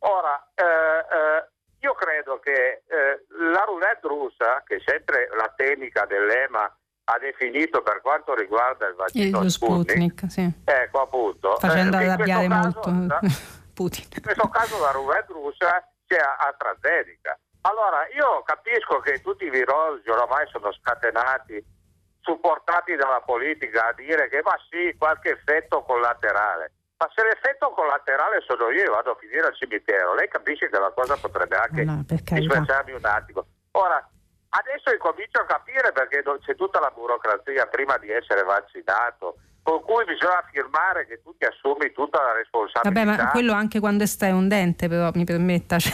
Ora, eh, eh, io credo che eh, la roulette russa, che sempre la tecnica dell'EMA ha definito per quanto riguarda il vaccino il Sputnik, Sputnik sì. ecco appunto, facendo eh, arrabbiare molto Putin. In questo caso la roulette russa c'è AstraZeneca. Allora io capisco che tutti i virologi oramai sono scatenati, supportati dalla politica a dire che ma sì, qualche effetto collaterale. Ma se l'effetto collaterale sono io e vado a finire al cimitero, lei capisce che la cosa potrebbe anche no, un attimo. Ora, adesso incomincio a capire perché c'è tutta la burocrazia prima di essere vaccinato, con cui bisogna firmare che tu ti assumi tutta la responsabilità. Vabbè, ma quello anche quando estrai un dente, però mi permetta. Cioè,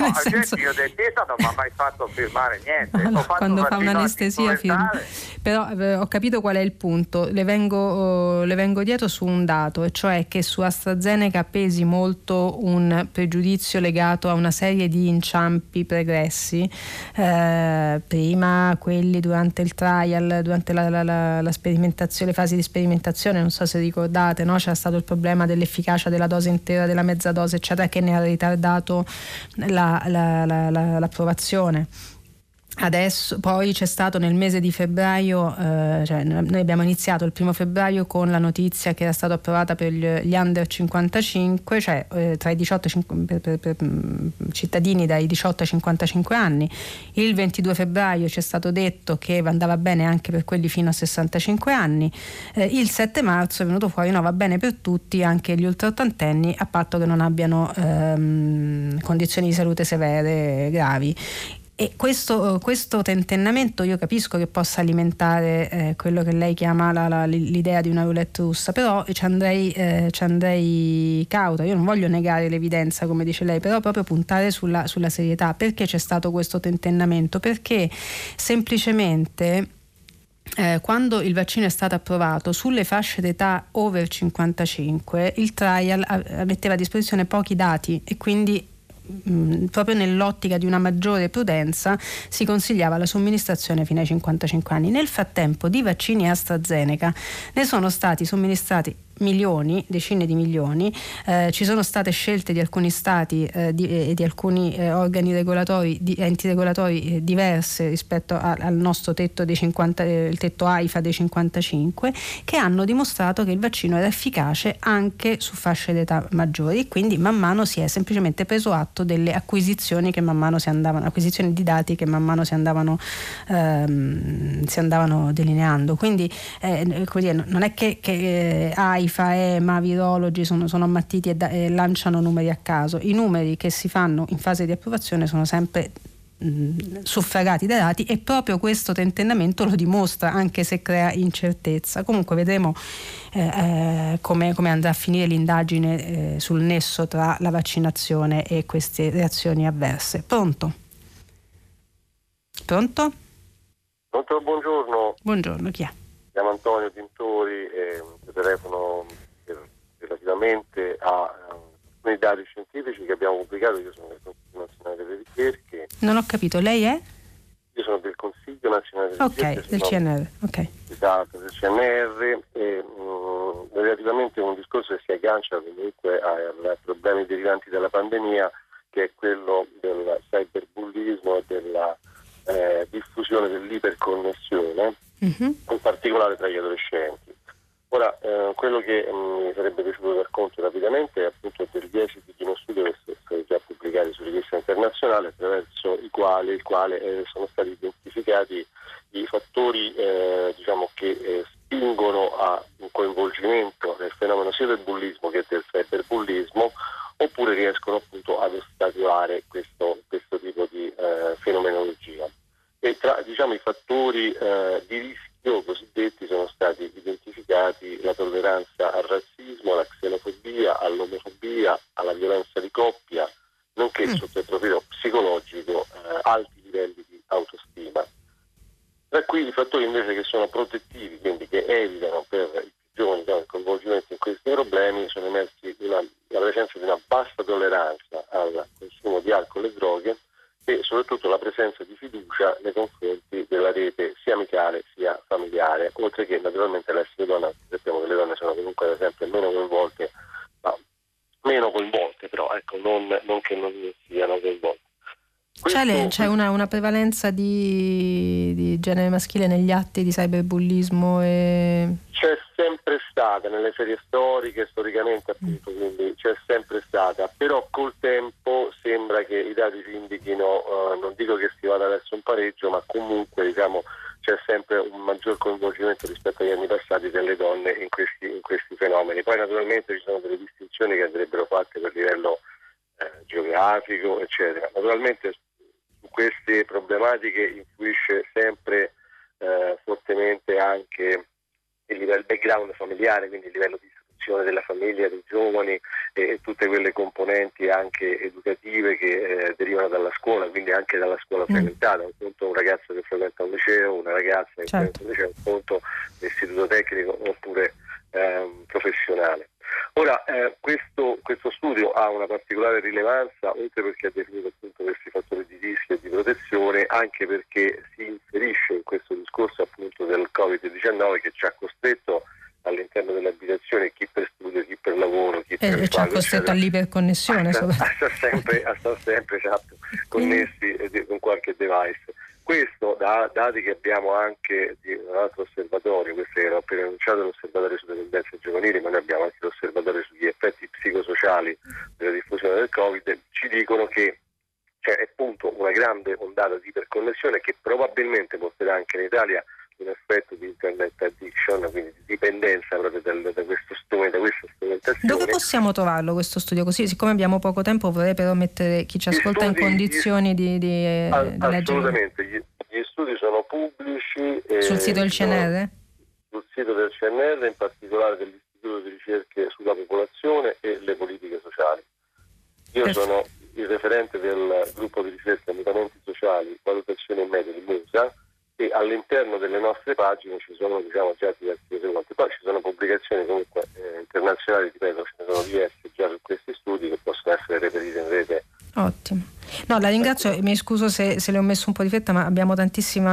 no, senso... io dentista non mi ha mai fatto firmare niente. No, quando fa un'anestesia firma. Però eh, ho capito qual è il punto. Le vengo, oh, le vengo, dietro su un dato, e cioè che su AstraZeneca pesi molto un pregiudizio legato a una serie di inciampi pregressi. Eh, prima quelli durante il trial, durante la, la, la, la sperimentazione, le fasi di sperimentazione sperimentazione, non so se ricordate, no? c'era stato il problema dell'efficacia della dose intera, della mezza dose, eccetera, che ne ha ritardato la, la, la, l'approvazione. Adesso, poi c'è stato nel mese di febbraio, eh, cioè noi abbiamo iniziato il primo febbraio con la notizia che era stata approvata per gli, under 55, cioè eh, tra i 18 per, per, per, mm, cittadini dai 18 ai 55 anni. Il 22 febbraio ci è stato detto che andava bene anche per quelli fino a 65 anni. Eh, il 7 marzo è venuto fuori no, va bene per tutti, anche gli ultraottantenni, a patto che non abbiano ehm, condizioni di salute severe gravi. E questo, questo, tentennamento io capisco che possa alimentare eh, quello che lei chiama la, la, l'idea di una roulette russa, però ci andrei, eh, ci andrei, cauta. Io non voglio negare l'evidenza, come dice lei, però proprio puntare sulla, sulla serietà. Perché c'è stato questo tentennamento? Perché semplicemente. Eh, quando il vaccino è stato approvato sulle fasce d'età over 55 il trial metteva a disposizione pochi dati e quindi mh, proprio nell'ottica di una maggiore prudenza si consigliava la somministrazione fino ai 55 anni. Nel frattempo di vaccini AstraZeneca ne sono stati somministrati milioni, decine di milioni, eh, ci sono state scelte di alcuni stati eh, di, e di alcuni eh, organi regolatori, di, enti regolatori eh, diverse rispetto a, al nostro tetto, dei 50, eh, il tetto AIFA dei 55, che hanno dimostrato che il vaccino era efficace anche su fasce d'età maggiori quindi man mano si è semplicemente preso atto delle acquisizioni che man mano si andavano, acquisizioni di dati che man mano si andavano, ehm, si andavano delineando. Quindi eh, dire, non è che, che AI AIFA, EMA, virologi sono, sono ammattiti e, da, e, lanciano numeri a caso. I numeri che si fanno in fase di approvazione sono sempre suffragati dai dati e proprio questo tentennamento lo dimostra anche se crea incertezza. Comunque vedremo eh, eh, come, come, andrà a finire l'indagine eh, sul nesso tra la vaccinazione e queste reazioni avverse. Pronto? Pronto? Pronto, buongiorno. Buongiorno, chi è? chiamo Antonio Tintori e telefono relativamente a alcuni dati scientifici che abbiamo pubblicato. Io sono del Consiglio Nazionale delle Ricerche. Non ho capito, lei è? Io sono del Consiglio Nazionale delle okay, Ricerche. Del CNR, ok. Esatto, del CNR e mh, relativamente a un discorso che si aggancia comunque ai problemi derivanti dalla pandemia che è quello del cyberbullismo e della eh, diffusione dell'iperconnessione, mm-hmm. in particolare tra gli adolescenti. Ora, eh, quello che mm, mi sarebbe piaciuto dar conto rapidamente è appunto degli esiti di uno studio che è stato già pubblicato su rivista internazionale, attraverso i quali, il quale eh, sono stati identificati i fattori eh, diciamo, che eh, spingono a un coinvolgimento nel fenomeno sia del bullismo che del cyberbullismo, oppure riescono appunto ad ostacolare questo, questo tipo di eh, fenomenologia. E tra diciamo, i fattori eh, di rischio cosiddetti sono stati identificati la tolleranza al razzismo, alla xenofobia, all'omofobia, alla violenza di coppia, nonché mm. sotto il profilo psicologico eh, alti livelli di autostima. Tra cui i fattori invece che sono protettivi, quindi che evitano per i più giovani il coinvolgimento in questi problemi, sono emersi una, la presenza di una bassa tolleranza al consumo di alcol e droghe, e soprattutto la presenza di fiducia nei confronti della rete sia amicale sia familiare, oltre che naturalmente l'essere donna, sappiamo che le donne sono comunque ad esempio meno coinvolte, ma meno coinvolte però, ecco, non, non che non siano coinvolte. Questo... C'è, c'è una, una, prevalenza di, di, genere maschile negli atti di cyberbullismo? E... C'è sempre stata nelle serie storiche, storicamente appunto, quindi c'è sempre stata, però col tempo sembra che i dati ci indichino, uh, non dico che si vada verso un pareggio, ma comunque diciamo, c'è sempre un maggior coinvolgimento rispetto agli anni passati delle donne in questi, in questi fenomeni. Poi naturalmente ci sono delle distinzioni che andrebbero fatte per livello eh, geografico, eccetera. Naturalmente su queste problematiche influisce sempre eh, fortemente anche il, livello, il background familiare, quindi il livello di istruzione della famiglia, dei giovani e tutte quelle componenti anche educative che eh, derivano dalla scuola, quindi anche dalla scuola mm. frequentata, un conto un ragazzo che frequenta un liceo, una ragazza che certo. frequenta un liceo, un conto l'istituto tecnico oppure ehm, professionale. Ora, eh, questo, questo, studio ha una particolare rilevanza, oltre perché ha definito appunto questi fattori di rischio e di protezione, anche perché si inserisce in questo discorso appunto del Covid-19 che ci ha costretto all'interno delle abitazioni, chi per studio, chi per lavoro, chi per E ci ha costretto all'iperconnessione. A, a, a, sempre, a stare sempre esatto, connessi eh, con qualche device. Questo da dati che abbiamo anche di un altro osservatorio, questo era appena annunciato l'osservatorio sulle tendenze giovanili, ma noi abbiamo anche l'osservatorio sugli effetti psicosociali della diffusione del Covid, ci dicono che c'è appunto una grande ondata di iperconnessione che probabilmente porterà anche in Italia un effetto di internet addiction, quindi di dipendenza proprio dal, da, questo strumento, da questa strumentazione. Dove possiamo trovarlo questo studio così? Siccome abbiamo poco tempo vorrei però mettere chi ci ascolta studi, in condizioni gli, di, di, eh, di Assolutamente, gli, gli, studi sono pubblici. Sul sito del CNR? Sul sito del CNR, in particolare dell'Istituto di ricerche sulla popolazione e le politiche sociali. Io Perfetto. sono il referente del gruppo di ricerca mutamenti sociali, valutazione e media di MUSA e all'interno delle nostre pagine ci sono diciamo, già diversi risultati. Poi ci sono pubblicazioni comunque eh, internazionali, ripeto, ce ne sono diverse già su questi studi che possono essere reperite in rete. Ottimo. No, la ringrazio e mi scuso se, se, le ho messo un po' di fretta, ma abbiamo tantissimi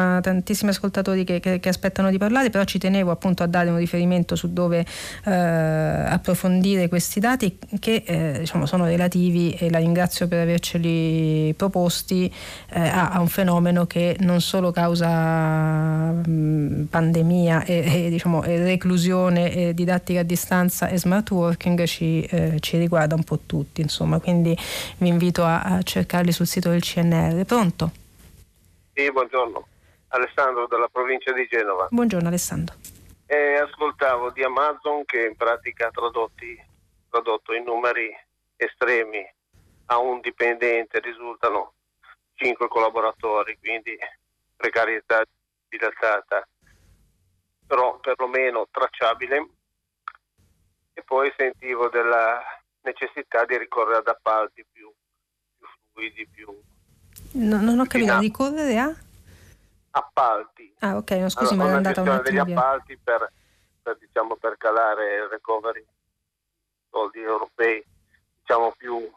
ascoltatori che, che, che, aspettano di parlare, però ci tenevo appunto a dare un riferimento su dove eh, approfondire questi dati che eh, diciamo, sono relativi e la ringrazio per averceli proposti eh, a, a, un fenomeno che non solo causa mh, pandemia e, e, diciamo, reclusione e didattica a distanza e smart working ci, eh, ci, riguarda un po' tutti, insomma, quindi vi invito a, a cercare trovarli sul sito del CNR. Pronto? Sì, buongiorno. Alessandro dalla provincia di Genova. Buongiorno Alessandro. Eh, ascoltavo di Amazon che in pratica ha tradotti, tradotto in numeri estremi a un dipendente risultano cinque collaboratori, quindi precarietà dilatata, però perlomeno tracciabile. E poi sentivo della necessità di ricorrere ad appalti più di più. No, non ho capito, di correre a? Appalti. Ah ok, no, scusi allora, ma è andata un attimo degli appalti per, per, diciamo, per calare il recovery, soldi europei, diciamo più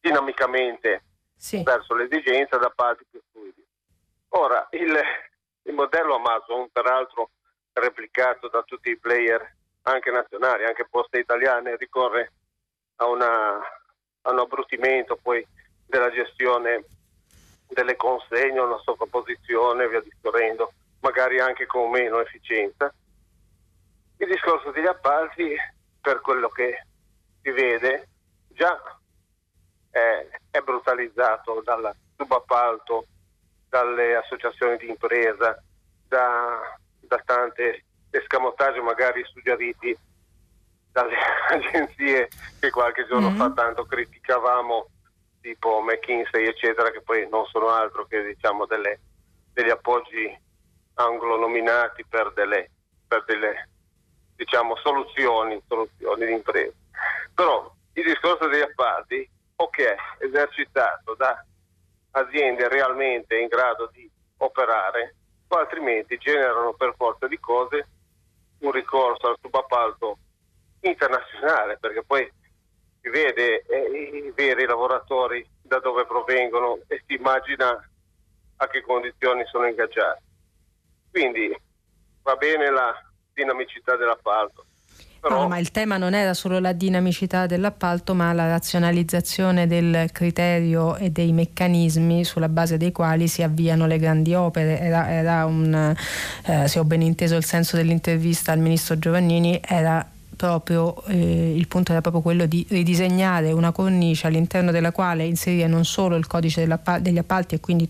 dinamicamente sì. verso l'esigenza da appalti più fluidi. Ora, il, il modello Amazon, peraltro replicato da tutti i player anche nazionali, anche poste italiane, ricorre a, una, a un abbruttimento poi della gestione delle consegne, una sovrapposizione, via discorrendo, magari anche con meno efficienza. Il discorso degli appalti, per quello che si vede, già è, è brutalizzato dal subappalto, dalle associazioni di impresa, da, da tante escamotage magari suggeriti dalle agenzie che qualche giorno mm-hmm. fa tanto criticavamo tipo McKinsey eccetera che poi non sono altro che diciamo delle, degli appoggi anglo-nominati per delle, per delle diciamo, soluzioni, soluzioni di impresa. Però il discorso degli appalti, ok, esercitato da aziende realmente in grado di operare, o altrimenti generano per forza di cose un ricorso al subappalto internazionale, perché poi vede eh, i veri lavoratori da dove provengono e si immagina a che condizioni sono ingaggiati. Quindi va bene la dinamicità dell'appalto. Però... No, ma il tema non era solo la dinamicità dell'appalto, ma la razionalizzazione del criterio e dei meccanismi sulla base dei quali si avviano le grandi opere. Era, era un, eh, se ho ben inteso il senso dell'intervista al ministro Giovannini, era proprio eh, il punto era proprio quello di ridisegnare una cornice all'interno della quale inserire non solo il codice degli appalti e quindi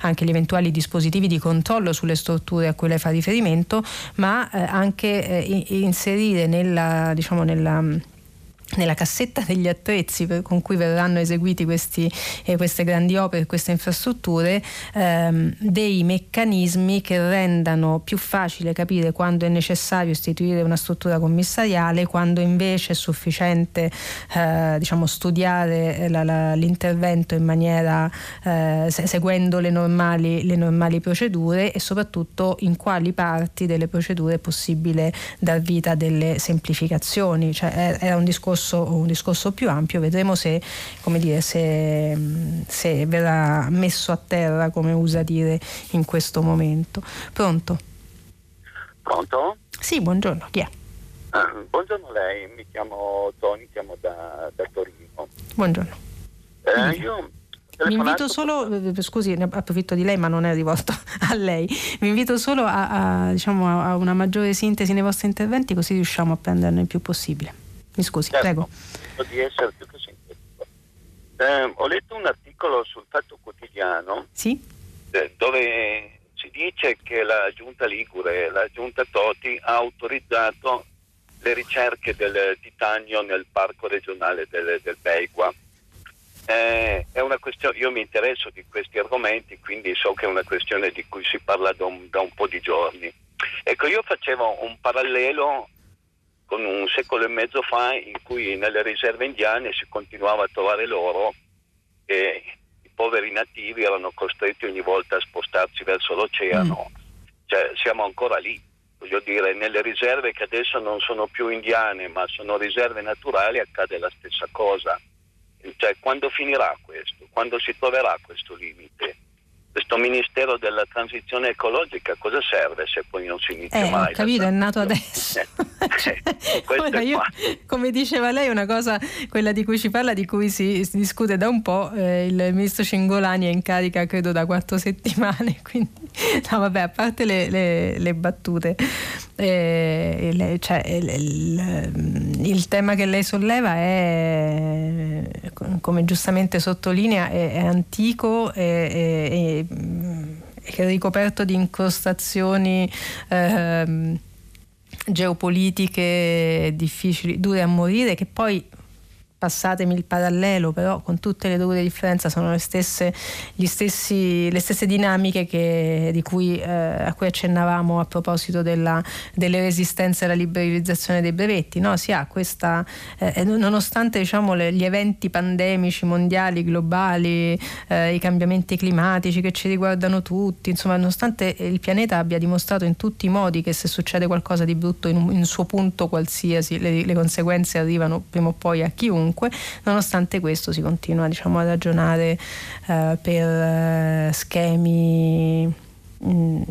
anche gli eventuali dispositivi di controllo sulle strutture a cui lei fa riferimento, ma eh, anche eh, inserire nella, diciamo, nella nella cassetta degli attrezzi con cui verranno eseguiti questi, eh, queste grandi opere, queste infrastrutture, ehm, dei meccanismi che rendano più facile capire quando è necessario istituire una struttura commissariale, quando invece è sufficiente eh, diciamo, studiare la, la, l'intervento in maniera eh, seguendo le normali, le normali procedure e soprattutto in quali parti delle procedure è possibile dar vita a delle semplificazioni. Cioè, era un discorso discorso, un discorso più ampio, vedremo se, dire, se, se verrà messo a terra, come usa dire in questo momento. Pronto? Pronto? Sì, buongiorno, chi è? Ah, buongiorno a lei, mi chiamo Tony, chiamo da, da Torino. Buongiorno. Eh, io mi invito solo, eh, scusi, ne approfitto di lei, ma non è rivolto a lei. Mi invito solo a, a, diciamo, a una maggiore sintesi nei vostri interventi, così riusciamo a prenderne il più possibile. Mi scusi, certo, prego. Di essere più che sintetico. Eh, ho letto un articolo sul Fatto Quotidiano sì? eh, dove si dice che la giunta Ligure, la giunta Toti, ha autorizzato le ricerche del titanio nel parco regionale del, del Beigua. Eh, io mi interesso di questi argomenti, quindi so che è una questione di cui si parla da un, da un po' di giorni. Ecco, io facevo un parallelo con un secolo e mezzo fa in cui nelle riserve indiane si continuava a trovare l'oro e i poveri nativi erano costretti ogni volta a spostarsi verso l'oceano. Mm. Cioè, siamo ancora lì. Voglio dire, nelle riserve che adesso non sono più indiane ma sono riserve naturali accade la stessa cosa. Cioè, quando finirà questo? Quando si troverà questo limite? Questo Ministero della Transizione Ecologica cosa serve se poi non si inizia eh, mai? Ho capito, è nato adesso. cioè, ora, io, come diceva lei, una cosa, quella di cui ci parla, di cui si, si discute da un po', eh, il ministro Cingolani è in carica credo da quattro settimane, quindi no vabbè, a parte le, le, le battute, eh, cioè, il, il, tema che lei solleva è, come giustamente sottolinea, è, è antico e è ricoperto di incrostazioni ehm, geopolitiche difficili, dure a morire, che poi passatemi il parallelo, però con tutte le dovute differenze sono le stesse, stessi, le stesse dinamiche che, cui, eh, a cui accennavamo a proposito della, delle resistenze alla liberalizzazione dei brevetti. No? Si ha questa, eh, nonostante diciamo, le, gli eventi pandemici mondiali, globali, eh, i cambiamenti climatici che ci riguardano tutti, insomma, nonostante il pianeta abbia dimostrato in tutti i modi che se succede qualcosa di brutto in un, in suo punto qualsiasi, le, le conseguenze arrivano prima o poi a chiunque comunque, nonostante questo si continua diciamo, a ragionare eh, per eh, schemi mh, mm,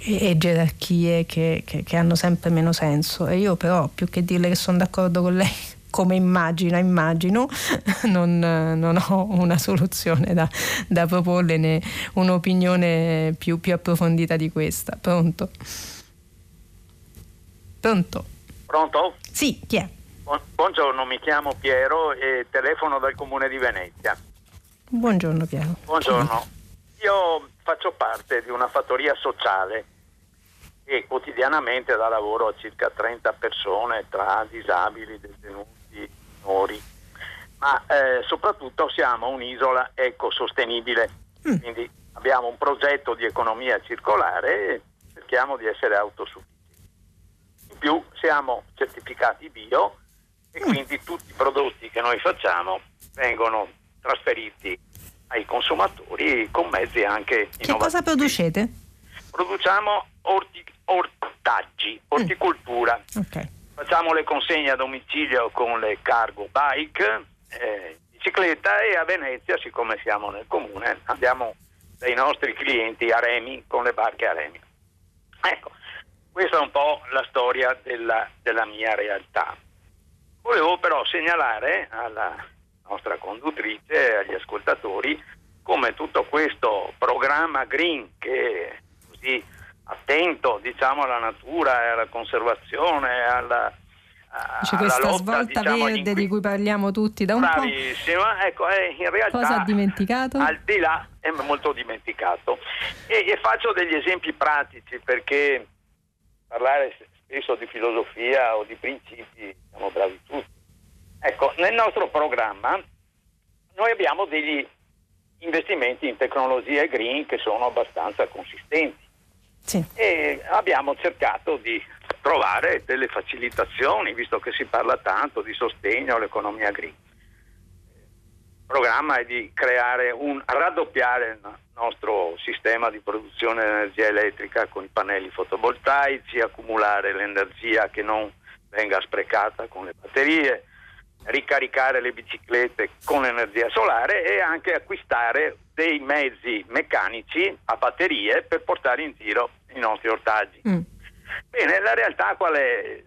e, e, gerarchie che, che, che hanno sempre meno senso. E io però più che dirle che sono d'accordo con lei come immagina, immagino, non, non, ho una soluzione da, da proporle né un'opinione più, più, approfondita di questa. Pronto? Pronto? Pronto? Sì, chi è? Buongiorno, mi chiamo Piero e telefono dal comune di Venezia. Buongiorno Piero. Buongiorno. Io faccio parte di una fattoria sociale e quotidianamente dà lavoro a circa 30 persone tra disabili, detenuti, minori, ma eh, soprattutto siamo un'isola ecosostenibile, mm. quindi abbiamo un progetto di economia circolare e cerchiamo di essere autosufficienti. In più siamo certificati bio e quindi tutti i prodotti che noi facciamo vengono trasferiti ai consumatori con mezzi anche. Che cosa producete? Produciamo orti, ortaggi, mm. orticoltura. Mm. Okay. Facciamo le consegne a domicilio con le cargo bike, eh, bicicletta e a Venezia, siccome siamo nel comune, andiamo dai nostri clienti a Remi con le barche a Remi. Ecco, questa è un po' la storia della, della mia realtà. Volevo però segnalare alla nostra conduttrice e agli ascoltatori come tutto questo programma green che è così attento diciamo, alla natura e alla conservazione, alla, c'è questa lotta, svolta diciamo, verde di cui parliamo tutti da un Bravissima. po'. ecco, eh, in realtà cosa ha dimenticato? Al di là è molto dimenticato. E, e faccio degli esempi pratici perché parlare spesso di filosofia o di principi siamo bravi tutti. Ecco, nel nostro programma noi abbiamo degli investimenti in tecnologie green che sono abbastanza consistenti. Sì. E abbiamo cercato di trovare delle facilitazioni, visto che si parla tanto di sostegno all'economia green. Il programma è di creare un raddoppiare il nostro sistema di produzione di energia elettrica con i pannelli fotovoltaici, accumulare l'energia che non venga sprecata con le batterie, ricaricare le biciclette con energia solare e anche acquistare dei mezzi meccanici a batterie per portare in giro i nostri ortaggi. Mm. Bene, la realtà qual è,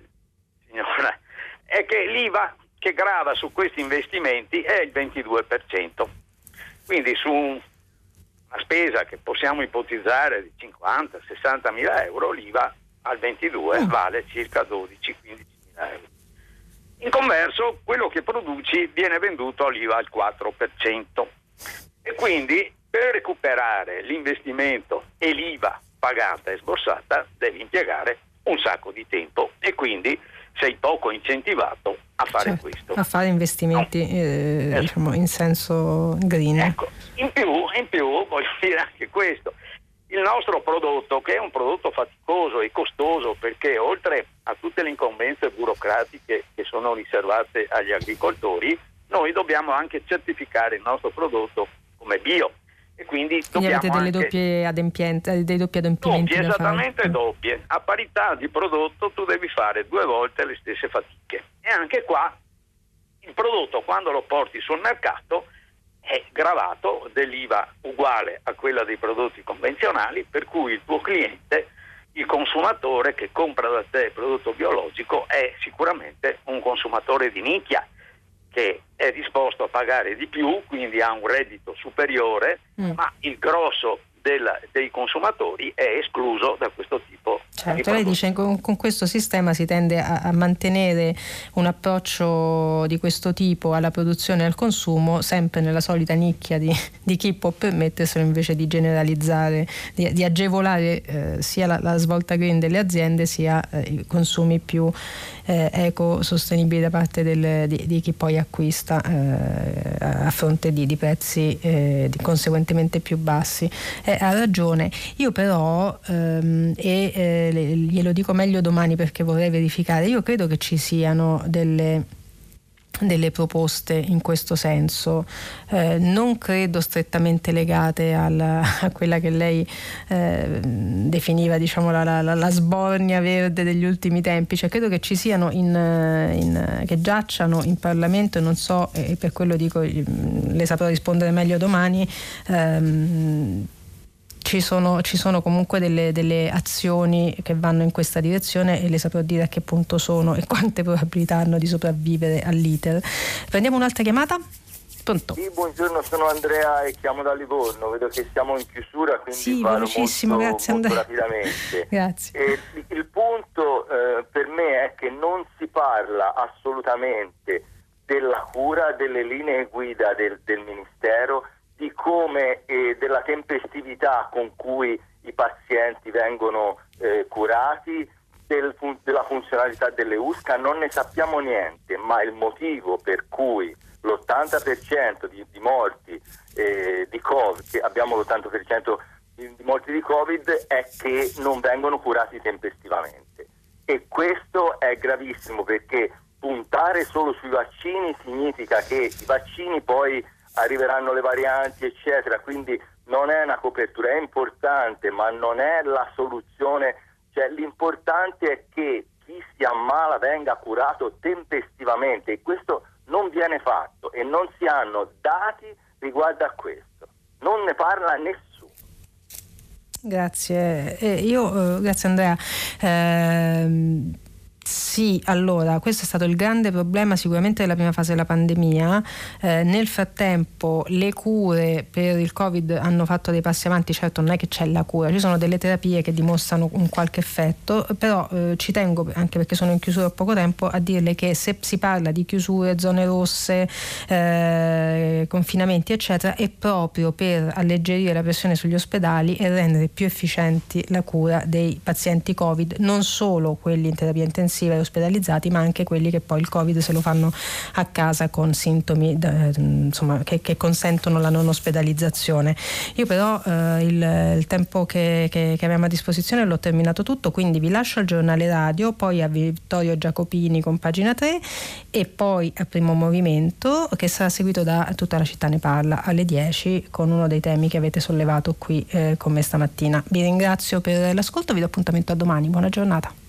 signora? È che l'IVA che grava su questi investimenti è il 22%. Quindi su una spesa che possiamo ipotizzare di 50-60 mila euro, l'IVA al 22 mm. vale circa 12-15 mila euro. In converso, quello che produci viene venduto all'IVA al 4%. E quindi per recuperare l'investimento e l'IVA pagata e sborsata devi impiegare un sacco di tempo e quindi sei poco incentivato a fare cioè, questo. A fare investimenti no. eh, eh. Diciamo, in senso green. Ecco, in più, in più voglio dire anche questo, il nostro prodotto che è un prodotto faticoso e costoso perché oltre a tutte le incombenze burocratiche che sono riservate agli agricoltori, noi dobbiamo anche certificare il nostro prodotto come bio e quindi, quindi avete delle doppie adempienti, dei doppi adempimenti doppie, esattamente fare. doppie. A parità di prodotto tu devi fare due volte le stesse fatiche. E anche qua il prodotto quando lo porti sul mercato è gravato dell'IVA uguale a quella dei prodotti convenzionali per cui il tuo cliente il consumatore che compra da te il prodotto biologico è sicuramente un consumatore di nicchia che è disposto a pagare di più, quindi ha un reddito superiore, mm. ma il grosso del, dei consumatori è escluso da questo tipo certo, lei dice che con, con, questo sistema si tende a, a, mantenere un approccio di questo tipo alla produzione e al consumo sempre nella solita nicchia di, di chi può permetterselo invece di generalizzare, di, di agevolare eh, sia la, la, svolta green delle aziende sia eh, i consumi più eh, ecosostenibili da parte del, di, di, chi poi acquista eh, a fronte di, di prezzi eh, conseguentemente più bassi. Eh, ha ragione. Io però, ehm, e eh, glielo dico meglio domani perché vorrei verificare, io credo che ci siano delle delle proposte in questo senso, eh, non credo strettamente legate alla, a quella che lei eh, definiva diciamo, la, la, la, sbornia verde degli ultimi tempi, cioè credo che ci siano in, in, che giacciano in Parlamento non so, e per quello dico, le saprò rispondere meglio domani. Ehm, ci sono, ci sono, comunque delle, delle, azioni che vanno in questa direzione e le saprò dire a che punto sono e quante probabilità hanno di sopravvivere all'iter. Prendiamo un'altra chiamata? Pronto? Sì, buongiorno, sono Andrea e chiamo da Livorno. Vedo che siamo in chiusura, quindi sì, parlo velocissimo, molto, grazie molto rapidamente. grazie. E il punto eh, per me è che non si parla assolutamente della cura delle linee guida del, del Ministero di come e della tempestività con cui i pazienti vengono eh, curati, del, della funzionalità delle USCA, non ne sappiamo niente, ma il motivo per cui l'80% di, di morti eh, di Covid, abbiamo l'80% di, di morti di Covid, è che non vengono curati tempestivamente. E questo è gravissimo perché puntare solo sui vaccini significa che i vaccini poi arriveranno le varianti, eccetera, quindi non è una copertura, è importante, ma non è la soluzione, cioè l'importante è che chi si ammala venga curato tempestivamente. E questo non viene fatto e non si hanno dati riguardo a questo, non ne parla nessuno. Grazie, eh, io, eh, grazie Andrea. Eh, sì, allora, questo è stato il grande problema sicuramente della prima fase della pandemia. Eh, nel frattempo le cure per il Covid hanno fatto dei passi avanti, certo non è che c'è la cura, ci sono delle terapie che dimostrano un qualche effetto, però eh, ci tengo, anche perché sono in chiusura da poco tempo, a dirle che se si parla di chiusure, zone rosse, eh, confinamenti eccetera, è proprio per alleggerire la pressione sugli ospedali e rendere più efficienti la cura dei pazienti Covid, non solo quelli in terapia intensiva, progressiva e ospedalizzati, ma anche quelli che poi il Covid se lo fanno a casa con sintomi insomma, che, che, consentono la non ospedalizzazione. Io però eh, il, il, tempo che, che, che abbiamo a disposizione l'ho terminato tutto, quindi vi lascio al giornale radio, poi a Vittorio Giacopini con pagina 3 e poi a primo movimento che sarà seguito da tutta la città ne parla alle 10 con uno dei temi che avete sollevato qui eh, con me stamattina. Vi ringrazio per l'ascolto, vi do appuntamento a domani, buona giornata.